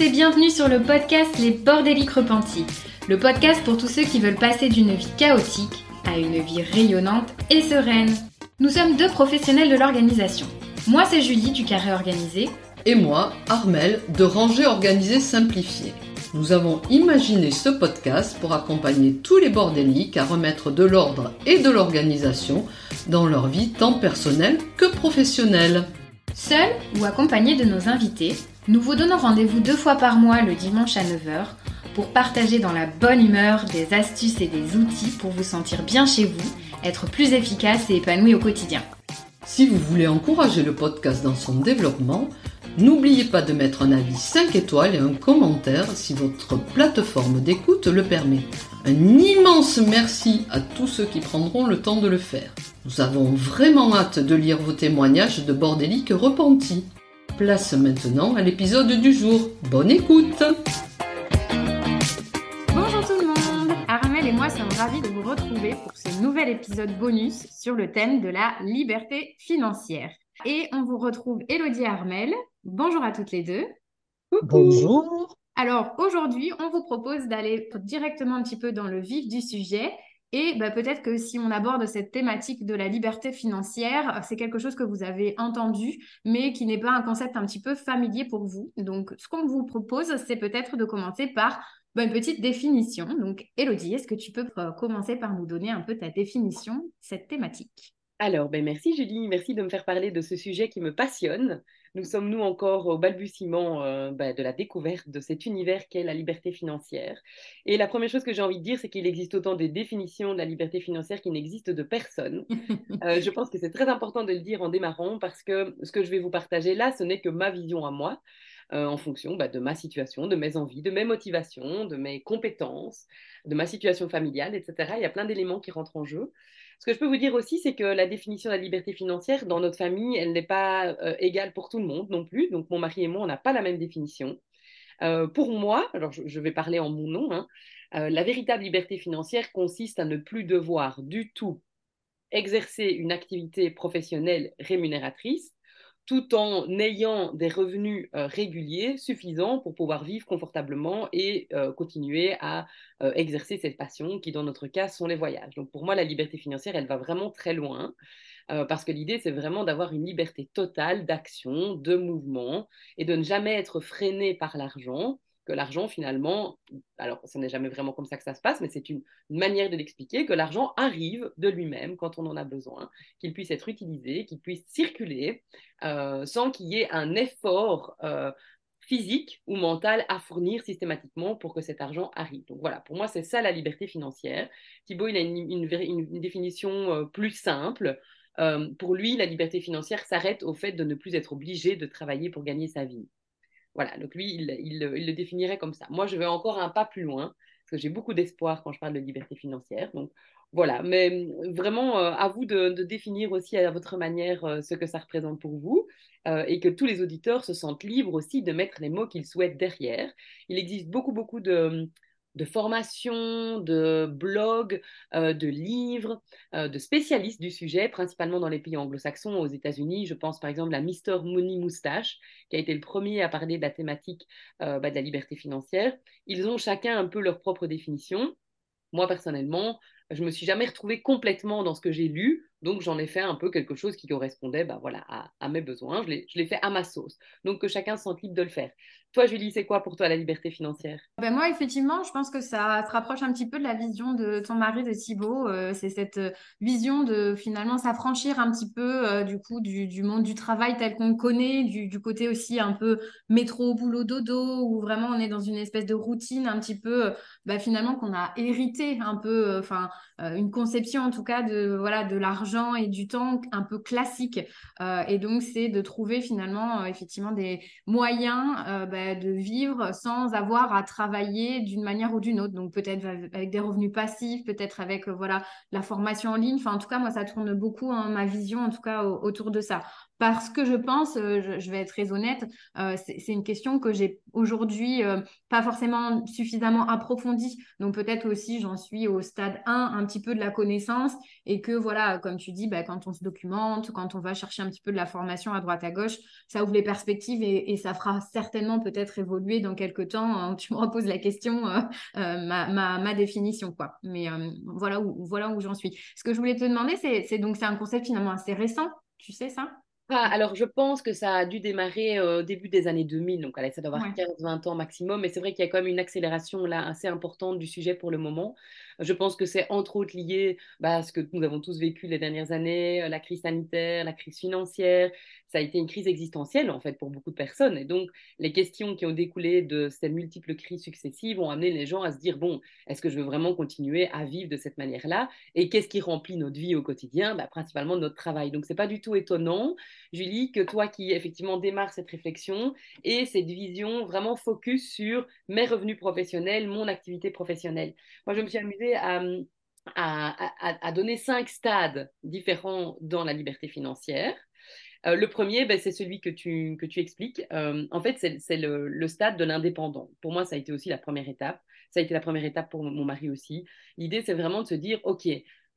et bienvenue sur le podcast Les Bordéliques Repentis, le podcast pour tous ceux qui veulent passer d'une vie chaotique à une vie rayonnante et sereine. Nous sommes deux professionnels de l'organisation. Moi, c'est Julie du Carré Organisé. Et moi, Armel de Ranger Organisé Simplifié. Nous avons imaginé ce podcast pour accompagner tous les bordéliques à remettre de l'ordre et de l'organisation dans leur vie tant personnelle que professionnelle. Seul ou accompagné de nos invités, nous vous donnons rendez-vous deux fois par mois le dimanche à 9h pour partager dans la bonne humeur des astuces et des outils pour vous sentir bien chez vous, être plus efficace et épanoui au quotidien. Si vous voulez encourager le podcast dans son développement, n'oubliez pas de mettre un avis 5 étoiles et un commentaire si votre plateforme d'écoute le permet. Un immense merci à tous ceux qui prendront le temps de le faire. Nous avons vraiment hâte de lire vos témoignages de bordéliques repentis. Place maintenant à l'épisode du jour. Bonne écoute Bonjour tout le monde Armel et moi sommes ravis de vous retrouver pour ce nouvel épisode bonus sur le thème de la liberté financière. Et on vous retrouve Elodie et Armel. Bonjour à toutes les deux. Bonjour Alors aujourd'hui, on vous propose d'aller directement un petit peu dans le vif du sujet et bah, peut-être que si on aborde cette thématique de la liberté financière, c'est quelque chose que vous avez entendu, mais qui n'est pas un concept un petit peu familier pour vous. Donc, ce qu'on vous propose, c'est peut-être de commencer par une petite définition. Donc, Elodie, est-ce que tu peux euh, commencer par nous donner un peu ta définition, cette thématique? Alors, ben merci Julie, merci de me faire parler de ce sujet qui me passionne. Nous sommes, nous, encore au balbutiement euh, ben, de la découverte de cet univers qu'est la liberté financière. Et la première chose que j'ai envie de dire, c'est qu'il existe autant de définitions de la liberté financière qu'il n'existe de personnes. Euh, je pense que c'est très important de le dire en démarrant parce que ce que je vais vous partager là, ce n'est que ma vision à moi. Euh, en fonction ben, de ma situation, de mes envies, de mes motivations, de mes compétences, de ma situation familiale, etc. Il y a plein d'éléments qui rentrent en jeu. Ce que je peux vous dire aussi, c'est que la définition de la liberté financière dans notre famille, elle n'est pas euh, égale pour tout le monde non plus. Donc mon mari et moi, on n'a pas la même définition. Euh, pour moi, alors je, vais parler en mon nom, hein, euh, la véritable liberté financière consiste à ne plus devoir du tout exercer une activité professionnelle rémunératrice tout en ayant des revenus euh, réguliers suffisants pour pouvoir vivre confortablement et euh, continuer à euh, exercer cette passion qui, dans notre cas, sont les voyages. Donc pour moi, la liberté financière, elle va vraiment très loin. parce que l'idée, c'est vraiment d'avoir une liberté totale d'action, de mouvement, et de ne jamais être freiné par l'argent, que l'argent finalement, alors ce n'est jamais vraiment comme ça que ça se passe, mais c'est une, manière de l'expliquer, que l'argent arrive de lui-même quand on en a besoin, qu'il puisse être utilisé, qu'il puisse circuler euh, sans qu'il y ait un effort euh, physique ou mental à fournir systématiquement pour que cet argent arrive. Donc voilà, pour moi c'est ça la liberté financière. Thibault, il a une, définition euh, plus simple. pour lui, la liberté financière s'arrête au fait de ne plus être obligé de travailler pour gagner sa vie. Voilà, donc lui, il, le définirait comme ça. Moi, je vais encore un pas plus loin, parce que j'ai beaucoup d'espoir quand je parle de liberté financière. Donc voilà, mais mm, vraiment, euh, à vous de, définir aussi à votre manière euh, ce que ça représente pour vous, euh, et que tous les auditeurs se sentent libres aussi de mettre les mots qu'ils souhaitent derrière. Il existe beaucoup, beaucoup de, de formations, de blogs, euh, de livres, euh, de spécialistes du sujet, principalement dans les pays anglo-saxons, aux États-Unis. Je pense par exemple à Mr. Money Moustache, qui a été le premier à parler de la thématique euh, bah, de la liberté financière. Ils ont chacun un peu leur propre définition. Moi, personnellement, je me suis jamais retrouvée complètement dans ce que j'ai lu, donc j'en ai fait un peu quelque chose qui correspondait bah, voilà, à, mes besoins. Je l'ai fait à ma sauce. Donc que chacun se sente libre de le faire. Toi, Julie, c'est quoi pour toi la liberté financière? Ben Moi, effectivement, je pense que ça se rapproche un petit peu de la vision de ton mari, de Thibault. Euh, c'est cette euh, vision de finalement s'affranchir un petit peu euh, du coup du, monde du travail tel qu'on le connaît, du, côté aussi un peu métro, boulot, dodo, où vraiment on est dans une espèce de routine un petit peu, bah, finalement, qu'on a hérité un peu, enfin, une conception en tout cas de, voilà, de l'argent et du temps un peu classique. et donc, c'est de trouver finalement, effectivement, des moyens. De vivre sans avoir à travailler d'une manière ou d'une autre. Donc peut-être avec des revenus passifs, peut-être avec euh, voilà la formation en ligne. Enfin, en tout cas, moi, ça tourne beaucoup hein, ma vision, en tout cas, autour de ça. Parce que je pense, euh, je, vais être très honnête, euh, c'est une question que j'ai aujourd'hui euh, pas forcément suffisamment approfondie. Donc peut-être aussi j'en suis au stade 1 un petit peu de la connaissance et que voilà, comme tu dis, bah, quand on se documente, quand on va chercher un petit peu de la formation à droite à gauche, ça ouvre les perspectives et, ça fera certainement peut-être évoluer dans quelques temps. Hein. tu me reposes la question, ma, ma, ma, définition quoi. Mais voilà où, voilà où j'en suis. Ce que je voulais te demander, c'est donc c'est un concept finalement assez récent. Tu sais ça? Ah, alors, je pense que ça a dû démarrer au début des années 2000, donc allez, ça doit avoir 15-20 ans maximum, mais c'est vrai qu'il y a quand même une accélération là assez importante du sujet pour le moment. Je pense que c'est entre autres lié bah, à ce que nous avons tous vécu les dernières années, la crise sanitaire, la crise financière. Ça a été une crise existentielle en fait pour beaucoup de personnes. Et donc, les questions qui ont découlé de ces multiples crises successives ont amené les gens à se dire, bon, est-ce que je veux vraiment continuer à vivre de cette manière-là? Et qu'est-ce qui remplit notre vie au quotidien? Bah, Principalement notre travail. Donc, c'est pas du tout étonnant, Julie, que toi qui effectivement démarres cette réflexion et cette vision vraiment focus sur mes revenus professionnels, mon activité professionnelle. Moi, je me suis amusée à, donner cinq stades différents dans la liberté financière. Euh, le premier, ben, c'est celui que tu, que tu expliques. Euh, en fait, c'est le, le, stade de l'indépendant. Pour moi, ça a été aussi la première étape. Ça a été la première étape pour mon mari aussi. L'idée, c'est vraiment de se dire, OK,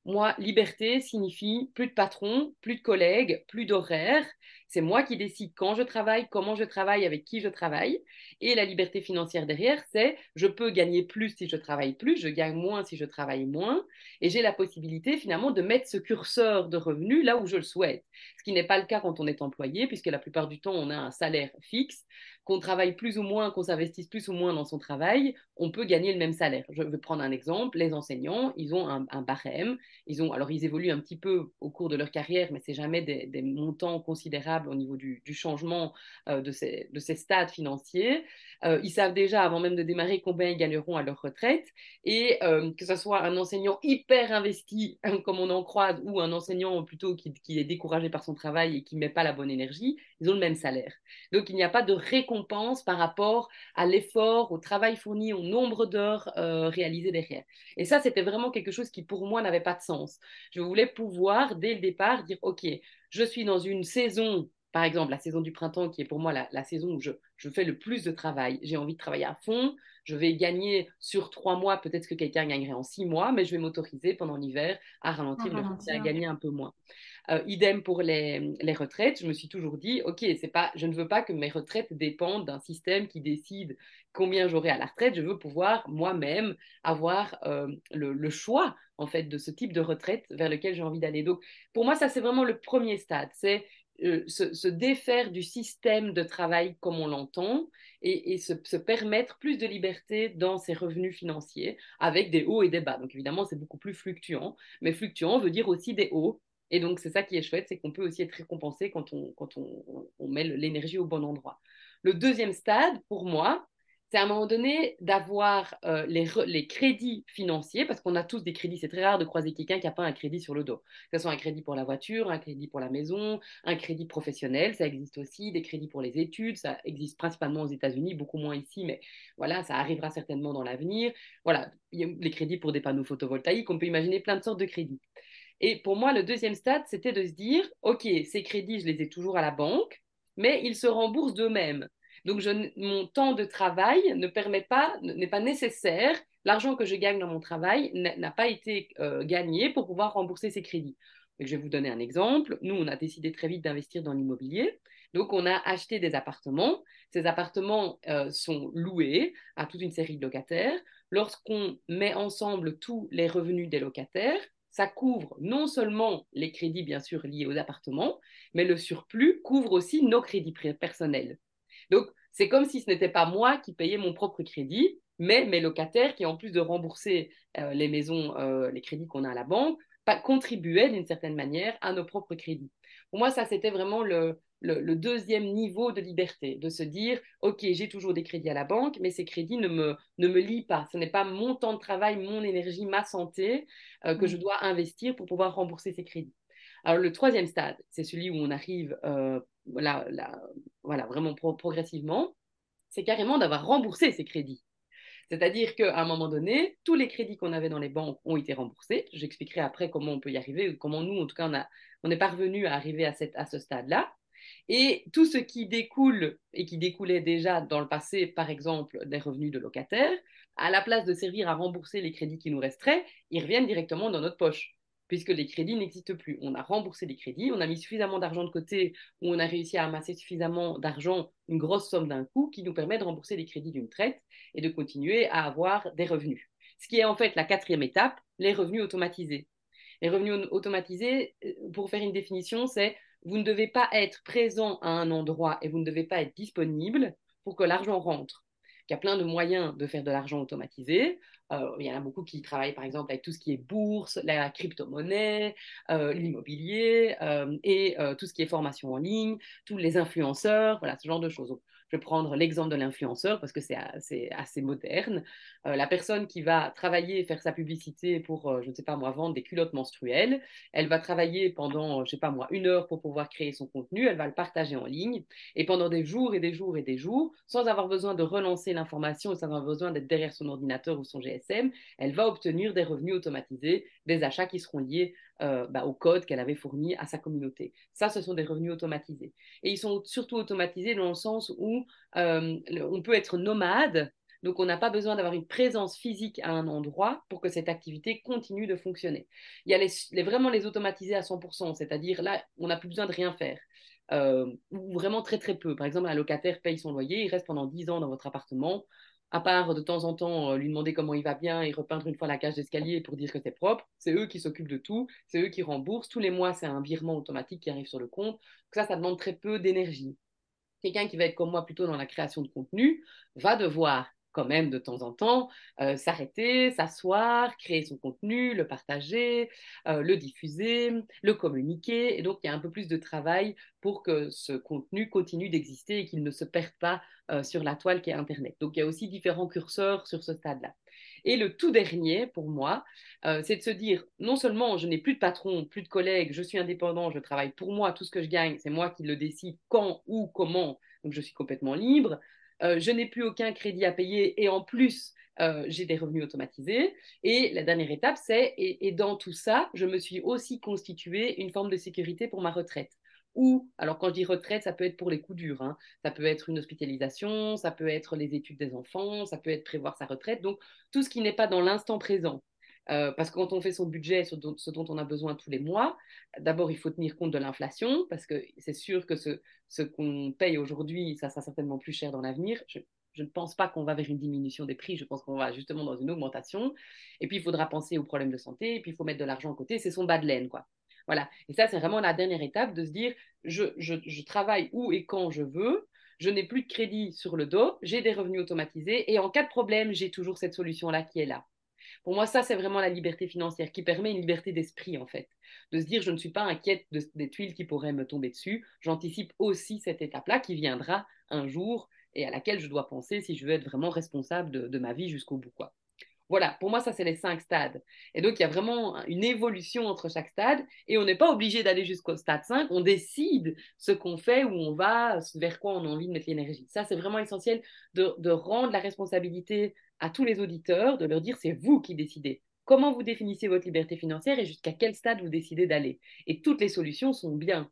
moi, liberté signifie plus de patron, plus de collègues, plus d'horaires. C'est moi qui décide quand je travaille, comment je travaille, avec qui je travaille. Et la liberté financière derrière, c'est je peux gagner plus si je travaille plus, je gagne moins si je travaille moins. Et j'ai la possibilité finalement de mettre ce curseur de revenus là où je le souhaite. Ce qui n'est pas le cas quand on est employé, puisque la plupart du temps, on a un salaire fixe qu'on travaille plus ou moins, qu'on s'investisse plus ou moins dans son travail, on peut gagner le même salaire. Je vais prendre un exemple. Les enseignants, ils ont un, barème. Ils ont, alors, ils évoluent un petit peu au cours de leur carrière, mais c'est jamais des, montants considérables au niveau du, changement euh, de, ces, de, ces, stades financiers. Euh, ils savent déjà, avant même de démarrer, combien ils gagneront à leur retraite. Et euh, que ce soit un enseignant hyper investi, comme on en croise, ou un enseignant plutôt qui, qui est découragé par son travail et qui ne met pas la bonne énergie, ils ont le même salaire. Donc, il n'y a pas de récompense pense par rapport à l'effort, au travail fourni, au nombre d'heures euh, réalisées derrière. Et ça, c'était vraiment quelque chose qui pour moi n'avait pas de sens. Je voulais pouvoir, dès le départ, dire, OK, je suis dans une saison par exemple, la saison du printemps, qui est pour moi la, saison où je, fais le plus de travail. J'ai envie de travailler à fond. Je vais gagner sur trois mois, peut-être que quelqu'un gagnerait en six mois, mais je vais m'autoriser pendant l'hiver à ralentir, le à gagner un peu moins. Euh, idem pour les, retraites. Je me suis toujours dit, OK, c'est pas, je ne veux pas que mes retraites dépendent d'un système qui décide combien j'aurai à la retraite. Je veux pouvoir moi-même avoir euh, le, choix en fait de ce type de retraite vers lequel j'ai envie d'aller. Donc, pour moi, ça c'est vraiment le premier stade. C'est euh, se, défaire du système de travail comme on l'entend et, se, se, permettre plus de liberté dans ses revenus financiers avec des hauts et des bas. Donc évidemment, c'est beaucoup plus fluctuant, mais fluctuant veut dire aussi des hauts et donc, c'est ça qui est chouette, c'est qu'on peut aussi être récompensé quand on, quand on, on met l'énergie au bon endroit. Le deuxième stade, pour moi, c'est à un moment donné d'avoir euh, les, les, crédits financiers, parce qu'on a tous des crédits. C'est très rare de croiser quelqu'un qui n'a pas un crédit sur le dos. Que ce soit un crédit pour la voiture, un crédit pour la maison, un crédit professionnel, ça existe aussi, des crédits pour les études, ça existe principalement aux États-Unis, beaucoup moins ici, mais voilà, ça arrivera certainement dans l'avenir. Voilà, les crédits pour des panneaux photovoltaïques, on peut imaginer plein de sortes de crédits. Et pour moi, le deuxième stade, c'était de se dire, OK, ces crédits, je les ai toujours à la banque, mais ils se remboursent d'eux-mêmes. Donc, mon temps de travail ne permet pas, n'est pas nécessaire. L'argent que je gagne dans mon travail n'a pas été euh, gagné pour pouvoir rembourser ces crédits. je vais vous donner un exemple. Nous, on a décidé très vite d'investir dans l'immobilier. Donc, on a acheté des appartements. Ces appartements euh, sont loués à toute une série de locataires. Lorsqu'on met ensemble tous les revenus des locataires, ça couvre non seulement les crédits, bien sûr, liés aux appartements, mais le surplus couvre aussi nos crédits personnels. Donc, c'est comme si ce n'était pas moi qui payais mon propre crédit, mais mes locataires qui, en plus de rembourser euh, les maisons, euh, les crédits qu'on a à la banque, contribuaient d'une certaine manière à nos propres crédits. Pour moi, ça, c'était vraiment le, le, deuxième niveau de liberté, de se dire, OK, j'ai toujours des crédits à la banque, mais ces crédits ne me, ne me lient pas. Ce n'est pas mon temps de travail, mon énergie, ma santé euh, que je mmh. dois investir pour pouvoir rembourser ces crédits. Alors le troisième stade, c'est celui où on arrive euh, voilà, vraiment progressivement, c'est carrément d'avoir remboursé ces crédits. C'est-à-dire qu'à un moment donné, tous les crédits qu'on avait dans les banques ont été remboursés. J'expliquerai après comment on peut y arriver, comment nous, en tout cas, on, a, on est parvenu à arriver à, cette, à ce stade-là. Et tout ce qui découle et qui découlait déjà dans le passé, par exemple, des revenus de locataires, à la place de servir à rembourser les crédits qui nous resteraient, ils reviennent directement dans notre poche puisque les crédits n'existent plus. On a remboursé les crédits, on a mis suffisamment d'argent de côté, ou on a réussi à amasser suffisamment d'argent, une grosse somme d'un coup, qui nous permet de rembourser les crédits d'une traite et de continuer à avoir des revenus. Ce qui est en fait la quatrième étape, les revenus automatisés. Les revenus automatisés, euh, pour faire une définition, c'est vous ne devez pas être présent à un endroit et vous ne devez pas être disponible pour que l'argent rentre. Il y a plein de moyens de faire de l'argent automatisé. Euh, il y en a beaucoup qui travaillent par exemple avec tout ce qui est bourse, la crypto-monnaie, euh, l'immobilier et tout ce qui est formation en ligne, tous les influenceurs, voilà, ce genre de choses. Je vais prendre l'exemple de l'influenceur parce que c'est assez, moderne. Euh, la personne qui va travailler, faire sa publicité pour, euh, je ne sais pas moi, vendre des culottes menstruelles, elle va travailler pendant, je ne sais pas moi, une heure pour pouvoir créer son contenu, elle va le partager en ligne et pendant des jours et des jours et des jours, sans avoir besoin de relancer l'information, sans avoir besoin d'être derrière son ordinateur ou son GSM, elle va obtenir des revenus automatisés, des achats qui seront liés euh, bah, au code qu'elle avait fourni à sa communauté. Ça, ce sont des revenus automatisés. Et ils sont surtout automatisés dans le sens où euh, on peut être nomade, donc on n'a pas besoin d'avoir une présence physique à un endroit pour que cette activité continue de fonctionner. Il y a les, vraiment les automatisés à 100%, c'est-à-dire là, on n'a plus besoin de rien faire. Euh, ou vraiment très très peu. Par exemple, un locataire paye son loyer, il reste pendant 10 ans dans votre appartement à part de temps en temps euh, lui demander comment il va bien et repeindre une fois la cage d'escalier pour dire que c'est propre, c'est eux qui s'occupent de tout, c'est eux qui remboursent. Tous les mois, c'est un virement automatique qui arrive sur le compte. Ça, ça demande très peu d'énergie. Quelqu'un qui va être comme moi plutôt dans la création de contenu va devoir quand même de temps en temps euh, s'arrêter, s'asseoir, créer son contenu, le partager, euh, le diffuser, le communiquer. Et donc, il y a un peu plus de travail pour que ce contenu continue d'exister et qu'il ne se perde pas euh, sur la toile qui est Internet. Donc, il y a aussi différents curseurs sur ce stade-là. Et le tout dernier, pour moi, c'est de se dire, non seulement je n'ai plus de patron, plus de collègues, je suis indépendant, je travaille pour moi, tout ce que je gagne, c'est moi qui le décide quand, où, comment, donc je suis complètement libre. Euh, je n'ai plus aucun crédit à payer et en plus, euh, j'ai des revenus automatisés. Et la dernière étape, c'est, et, dans tout ça, je me suis aussi constitué une forme de sécurité pour ma retraite. Ou, alors quand je dis retraite, ça peut être pour les coups durs, hein. ça peut être une hospitalisation, ça peut être les études des enfants, ça peut être prévoir sa retraite, donc tout ce qui n'est pas dans l'instant présent. Euh, parce que quand on fait son budget, ce dont, ce dont on a besoin tous les mois, d'abord, il faut tenir compte de l'inflation, parce que c'est sûr que ce, qu'on paye aujourd'hui, ça sera certainement plus cher dans l'avenir. Je, je, ne pense pas qu'on va vers une diminution des prix, je pense qu'on va justement dans une augmentation. Et puis, il faudra penser aux problèmes de santé, et puis il faut mettre de l'argent à côté, c'est son bas de laine, quoi. Voilà. Et ça, c'est vraiment la dernière étape de se dire, je travaille où et quand je veux, je n'ai plus de crédit sur le dos, j'ai des revenus automatisés, et en cas de problème, j'ai toujours cette solution-là qui est là. Pour moi, ça, c'est vraiment la liberté financière qui permet une liberté d'esprit, en fait. De se dire, je ne suis pas inquiète des tuiles qui pourraient me tomber dessus. J'anticipe aussi cette étape-là qui viendra un jour et à laquelle je dois penser si je veux être vraiment responsable de, ma vie jusqu'au bout. Quoi. Voilà, pour moi, ça, c'est les cinq stades. Et donc, il y a vraiment une évolution entre chaque stade. Et on n'est pas obligé d'aller jusqu'au stade 5. On décide ce qu'on fait, où on va, vers quoi on a envie de mettre l'énergie. Ça, c'est vraiment essentiel de, de, rendre la responsabilité à tous les auditeurs de leur dire c'est vous qui décidez. Comment vous définissez votre liberté financière et jusqu'à quel stade vous décidez d'aller? Et toutes les solutions sont bien.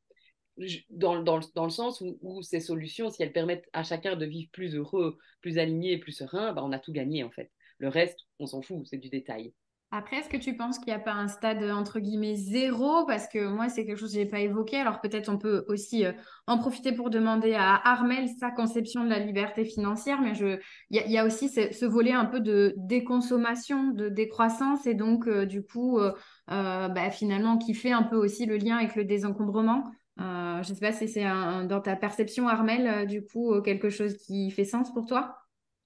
Dans, le sens où, ces solutions, si elles permettent à chacun de vivre plus heureux, plus aligné, plus serein, bah on a tout gagné en fait. Le reste, on s'en fout, c'est du détail. Après, est-ce que tu penses qu'il n'y a pas un stade entre guillemets zéro? Parce que moi, c'est quelque chose que je n'ai pas évoqué. Alors peut-être on peut aussi euh, en profiter pour demander à Armel sa conception de la liberté financière. Mais il y, a aussi ce, volet un peu de déconsommation, de décroissance et donc euh, du coup, euh, bah, finalement, qui fait un peu aussi le lien avec le désencombrement. je ne sais pas si c'est dans ta perception, Armel, du coup, quelque chose qui fait sens pour toi?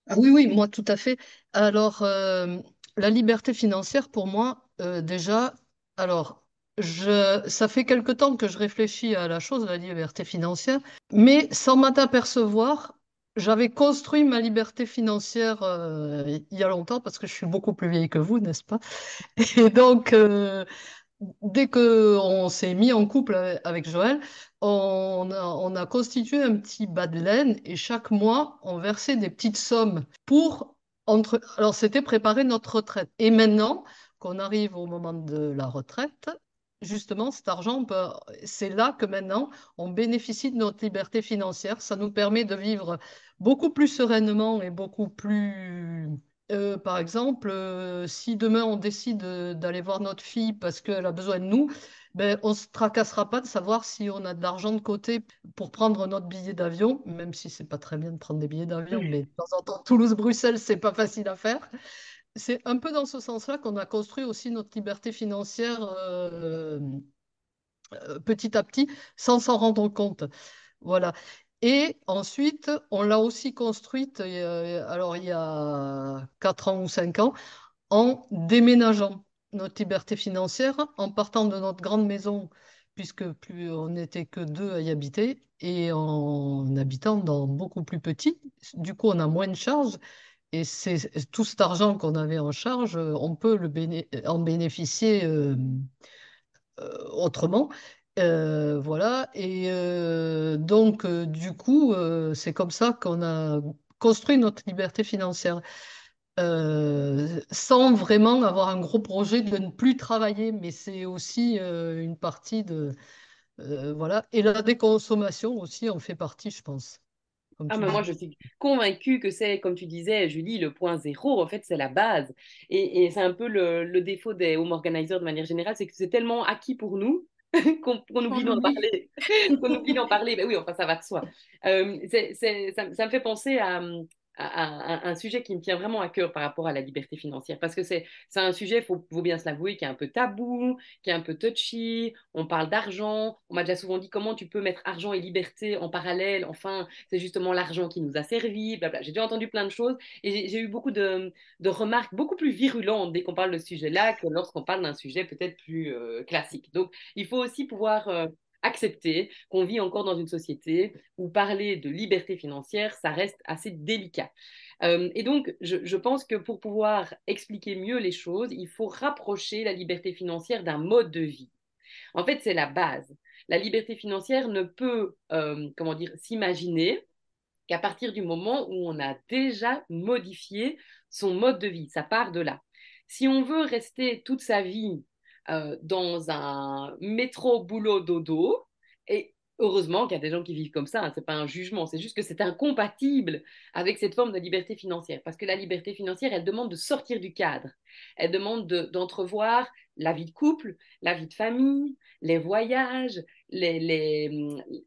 Ah Oui, oui, moi tout à fait. Alors la liberté financière, pour moi, euh, déjà, alors, ça fait quelque temps que je réfléchis à la chose, la liberté financière, mais sans m'en apercevoir, j'avais construit ma liberté financière euh, il y a longtemps, parce que je suis beaucoup plus vieille que vous, n'est-ce pas? Et donc, euh, dès qu'on s'est mis en couple avec Joël, on a, on a constitué un petit bas de laine et chaque mois, on versait des petites sommes pour alors, c'était préparer notre retraite. Et maintenant qu'on arrive au moment de la retraite, justement, cet argent, c'est là que maintenant, on bénéficie de notre liberté financière. Ça nous permet de vivre beaucoup plus sereinement et beaucoup plus... Euh, par exemple, euh, si demain on décide d'aller voir notre fille parce qu'elle a besoin de nous, ben, on ne se tracassera pas de savoir si on a de l'argent de côté pour prendre notre billet d'avion, même si c'est pas très bien de prendre des billets d'avion, mais de temps en temps, Toulouse-Bruxelles, c'est pas facile à faire c'est un peu dans ce sens-là qu'on a construit aussi notre liberté financière euh, euh, petit à petit, sans s'en rendre compte. Voilà. Et ensuite, on l'a aussi construite, euh, alors il y a 4 ans ou 5 ans, en déménageant notre liberté financière, en partant de notre grande maison, puisque plus on n'était que deux à y habiter, et en habitant dans beaucoup plus petit. Du coup, on a moins de charges et c'est tout cet argent qu'on avait en charge, euh, on peut le en bénéficier euh, euh, autrement. voilà. Et donc, du coup, c'est comme ça qu'on a construit notre liberté financière. Sans vraiment avoir un gros projet de ne plus travailler, mais c'est aussi une partie de... voilà. Et la déconsommation aussi en fait partie, je pense. Ah, mais moi, je suis convaincue que c'est, comme tu disais, Julie, le point zéro. En fait, c'est la base. Et, et c'est un peu le, le, défaut des home organizers de manière générale, c'est que c'est tellement acquis pour nous qu'on oublie d'en parler. qu'on oublie d'en parler. Ben oui, enfin, ça va de soi. Euh, ça, ça, me fait penser à, un, sujet qui me tient vraiment à cœur par rapport à la liberté financière. Parce que c'est un sujet, il faut, bien se l'avouer, qui est un peu tabou, qui est un peu touchy. On parle d'argent. On m'a déjà souvent dit comment tu peux mettre argent et liberté en parallèle? Enfin, c'est justement l'argent qui nous a servi. J'ai déjà entendu plein de choses. Et j'ai eu beaucoup de, de, remarques beaucoup plus virulentes dès qu'on parle de ce sujet-là que lorsqu'on parle d'un sujet peut-être plus euh, classique. Donc, il faut aussi pouvoir... Euh, accepter qu'on vit encore dans une société où parler de liberté financière, ça reste assez délicat. Euh, et donc, je, pense que pour pouvoir expliquer mieux les choses, il faut rapprocher la liberté financière d'un mode de vie. En fait, c'est la base. La liberté financière ne peut, euh, comment dire, s'imaginer qu'à partir du moment où on a déjà modifié son mode de vie. Ça part de là. Si on veut rester toute sa vie euh, dans un métro boulot dodo. Et heureusement qu'il y a des gens qui vivent comme ça, hein, ce n'est pas un jugement, c'est juste que c'est incompatible avec cette forme de liberté financière. Parce que la liberté financière, elle demande de sortir du cadre. Elle demande d'entrevoir la vie de couple, la vie de famille, les voyages,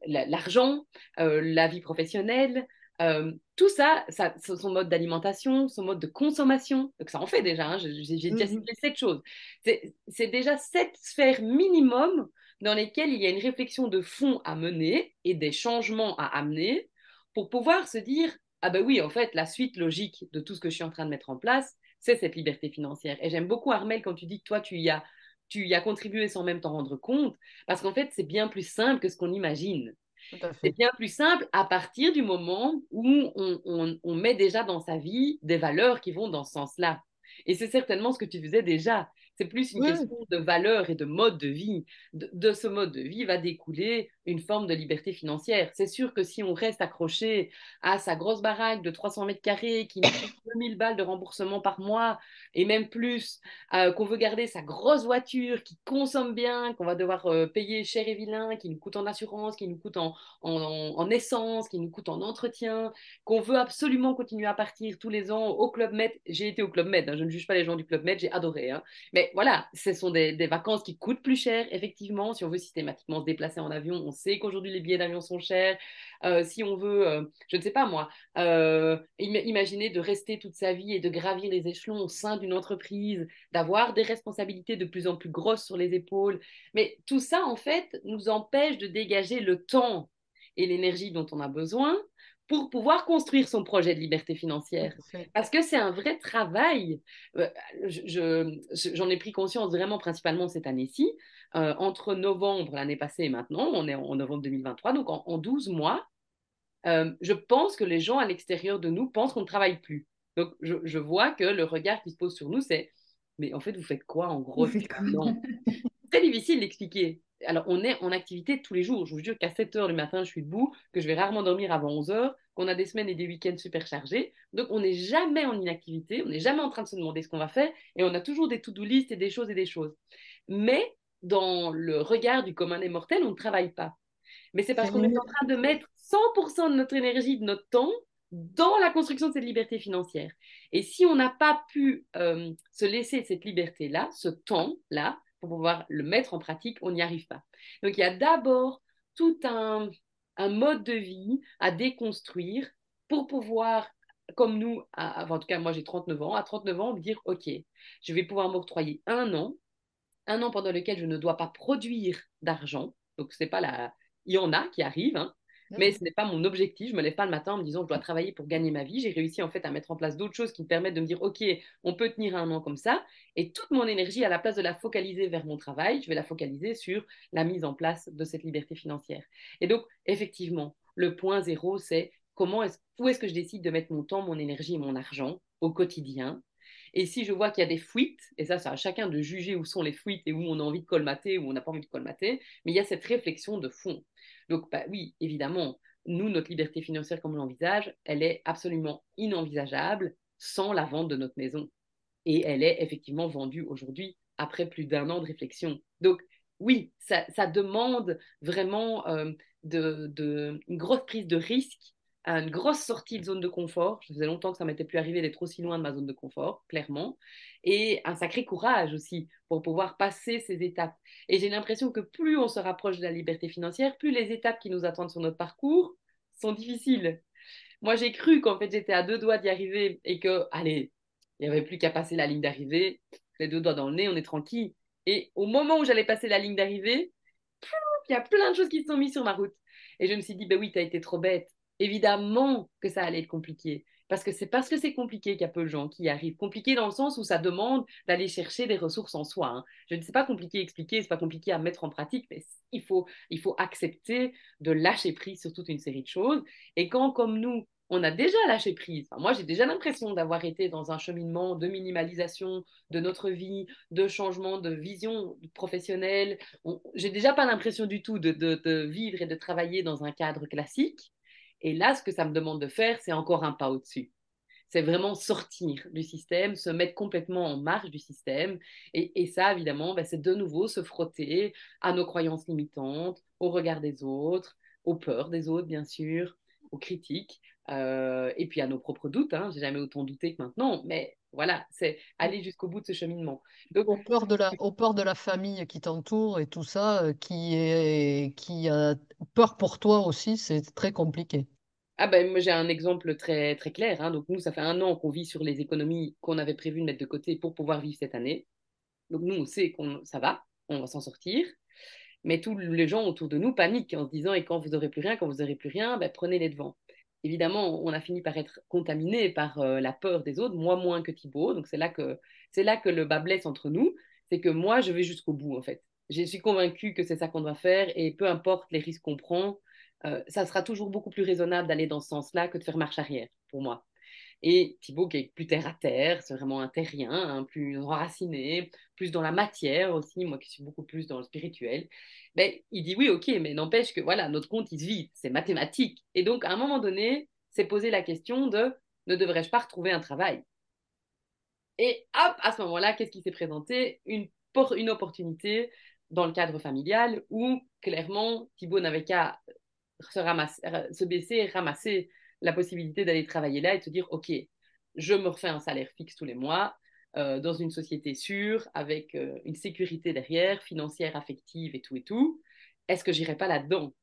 l'argent, euh, la vie professionnelle, euh, tout ça, ça, son mode d'alimentation, son mode de consommation, donc ça en fait déjà, hein, j'ai déjà mhm. cité sept choses. C'est déjà sept sphères minimum dans lesquelles il y a une réflexion de fond à mener et des changements à amener pour pouvoir se dire, ah ben oui, en fait, la suite logique de tout ce que je suis en train de mettre en place, c'est cette liberté financière. Et j'aime beaucoup, Armel, quand tu dis que toi, tu y as, tu y as contribué sans même t'en rendre compte, parce qu'en fait, c'est bien plus simple que ce qu'on imagine. C'est bien plus simple à partir du moment où on, met déjà dans sa vie des valeurs qui vont dans ce sens-là. Et c'est certainement ce que tu faisais déjà. C'est plus une question de valeur et de mode de vie. De, ce mode de vie va découler une forme de liberté financière. C'est sûr que si on reste accroché à sa grosse baraque de 300 mètres carrés qui met 2000 balles de remboursement par mois et même plus, euh, qu'on veut garder sa grosse voiture qui consomme bien, qu'on va devoir euh, payer cher et vilain, qui nous coûte en assurance, qui nous coûte en, en, essence, qui nous coûte en entretien, qu'on veut absolument continuer à partir tous les ans au Club Med. J'ai été au Club Med, hein, je ne juge pas les gens du Club Med, j'ai adoré. Hein. Mais voilà, ce sont des, des, vacances qui coûtent plus cher, effectivement. Si on veut systématiquement se déplacer en avion, on sait qu'aujourd'hui les billets d'avion sont chers. Euh, si on veut, euh, je ne sais pas moi, euh, imaginer de rester toute sa vie et de gravir les échelons au sein d'une entreprise, d'avoir des responsabilités de plus en plus grosses sur les épaules. Mais tout ça, en fait, nous empêche de dégager le temps et l'énergie dont on a besoin pour pouvoir construire son projet de liberté financière. Parce que c'est un vrai travail. J'en ai pris conscience vraiment principalement cette année-ci. entre novembre l'année passée et maintenant, on est en novembre 2023, donc en, en 12 mois, euh, je pense que les gens à l'extérieur de nous pensent qu'on ne travaille plus. Donc, je, vois que le regard qui se pose sur nous, c'est Mais en fait, vous faites quoi en gros C'est très difficile d'expliquer. Alors, on est en activité tous les jours. Je vous jure qu'à 7 heures du matin, je suis debout, que je vais rarement dormir avant 11 heures, qu'on a des semaines et des week-ends super chargés. Donc, on n'est jamais en inactivité, on n'est jamais en train de se demander ce qu'on va faire, et on a toujours des to-do list et des choses et des choses. Mais dans le regard du commun des mortels, on ne travaille pas. Mais c'est parce qu'on est en train de mettre 100% de notre énergie, de notre temps dans la construction de cette liberté financière. Et si on n'a pas pu euh, se laisser cette liberté-là, ce temps-là, pour pouvoir le mettre en pratique, on n'y arrive pas. Donc il y a d'abord tout un, un, mode de vie à déconstruire pour pouvoir, comme nous, en tout cas moi j'ai 39 ans, à 39 ans, me dire, OK, je vais pouvoir m'octroyer un an, un an pendant lequel je ne dois pas produire d'argent. Donc c'est pas la... Il y en a qui arrivent, hein, mais ce n'est pas mon objectif. Je me lève pas le matin en me disant que je dois travailler pour gagner ma vie. J'ai réussi en fait à mettre en place d'autres choses qui me permettent de me dire ok, on peut tenir un an comme ça. Et toute mon énergie, à la place de la focaliser vers mon travail, je vais la focaliser sur la mise en place de cette liberté financière. Et donc effectivement, le point zéro, c'est comment est où est-ce que je décide de mettre mon temps, mon énergie et mon argent au quotidien et si je vois qu'il y a des fuites, et ça, c'est à chacun de juger où sont les fuites et où on a envie de colmater, où on n'a pas envie de colmater, mais il y a cette réflexion de fond. Donc, bah, oui, évidemment, nous, notre liberté financière comme on l'envisage, elle est absolument inenvisageable sans la vente de notre maison. Et elle est effectivement vendue aujourd'hui après plus d'un an de réflexion. Donc, oui, ça, demande vraiment euh, de, une grosse prise de risque une grosse sortie de zone de confort. Ça faisait longtemps que ça m'était plus arrivé d'être aussi loin de ma zone de confort, clairement. Et un sacré courage aussi pour pouvoir passer ces étapes. Et j'ai l'impression que plus on se rapproche de la liberté financière, plus les étapes qui nous attendent sur notre parcours sont difficiles. Moi, j'ai cru qu'en fait, j'étais à deux doigts d'y arriver et que, allez, il n'y avait plus qu'à passer la ligne d'arrivée, les deux doigts dans le nez, on est tranquille. Et au moment où j'allais passer la ligne d'arrivée, il y a plein de choses qui se sont mises sur ma route. Et je me suis dit, ben oui, tu as été trop bête évidemment que ça allait être compliqué. Parce que c'est parce que c'est compliqué qu'il y a peu de gens qui y arrivent. Compliqué dans le sens où ça demande d'aller chercher des ressources en soi. Hein. Je ne sais pas compliqué à expliquer, c'est pas compliqué à mettre en pratique, mais il faut, il faut accepter de lâcher prise sur toute une série de choses. Et quand, comme nous, on a déjà lâché prise. moi, j'ai déjà l'impression d'avoir été dans un cheminement de minimalisation de notre vie, de changement de vision professionnelle. J'ai déjà pas l'impression du tout de, de, vivre et de travailler dans un cadre classique. Et là, ce que ça me demande de faire, c'est encore un pas au-dessus. C'est vraiment sortir du système, se mettre complètement en marge du système. Et, ça, évidemment, ben, c'est de nouveau se frotter à nos croyances limitantes, au regard des autres, aux peurs des autres, bien sûr, aux critiques, euh, et puis à nos propres doutes. Hein. J'ai jamais autant douté que maintenant, mais voilà, c'est aller jusqu'au bout de ce cheminement. Donc, au, peur de la, au peur de la famille qui t'entoure et tout ça, euh, qui, est, qui a peur pour toi aussi, c'est très compliqué. Ah ben, moi j'ai un exemple très, très clair. Hein. Donc nous, ça fait un an qu'on vit sur les économies qu'on avait prévu de mettre de côté pour pouvoir vivre cette année. Donc nous, on sait que ça va, on va s'en sortir. Mais tous les gens autour de nous paniquent en se disant, et quand vous n'aurez plus rien, quand vous n'aurez plus rien, ben, prenez les devants évidemment, on a fini par être contaminé par euh, la peur des autres, moi moins que Thibaut. Donc c'est là que c'est là que le bas blesse entre nous, c'est que moi je vais jusqu'au bout en fait. Je suis convaincue que c'est ça qu'on doit faire et peu importe les risques qu'on prend, euh, ça sera toujours beaucoup plus raisonnable d'aller dans ce sens-là que de faire marche arrière pour moi. Et Thibaut, qui est plus terre à terre, c'est vraiment un terrien, hein, plus enraciné, plus dans la matière aussi, moi qui suis beaucoup plus dans le spirituel. Ben, il dit oui, ok, mais n'empêche que voilà, notre compte, il se vide, c'est mathématique. Et donc, à un moment donné, c'est poser la question de ne devrais-je pas retrouver un travail? Et hop, à ce moment-là, qu'est-ce qui s'est présenté? Une, une opportunité dans le cadre familial où, clairement, Thibaut n'avait qu'à se, se baisser ramasser la possibilité d'aller travailler là et de se dire, OK, je me refais un salaire fixe tous les mois euh, dans une société sûre, avec euh, une sécurité derrière, financière, affective et tout et tout. Est-ce que j'irai pas là-dedans?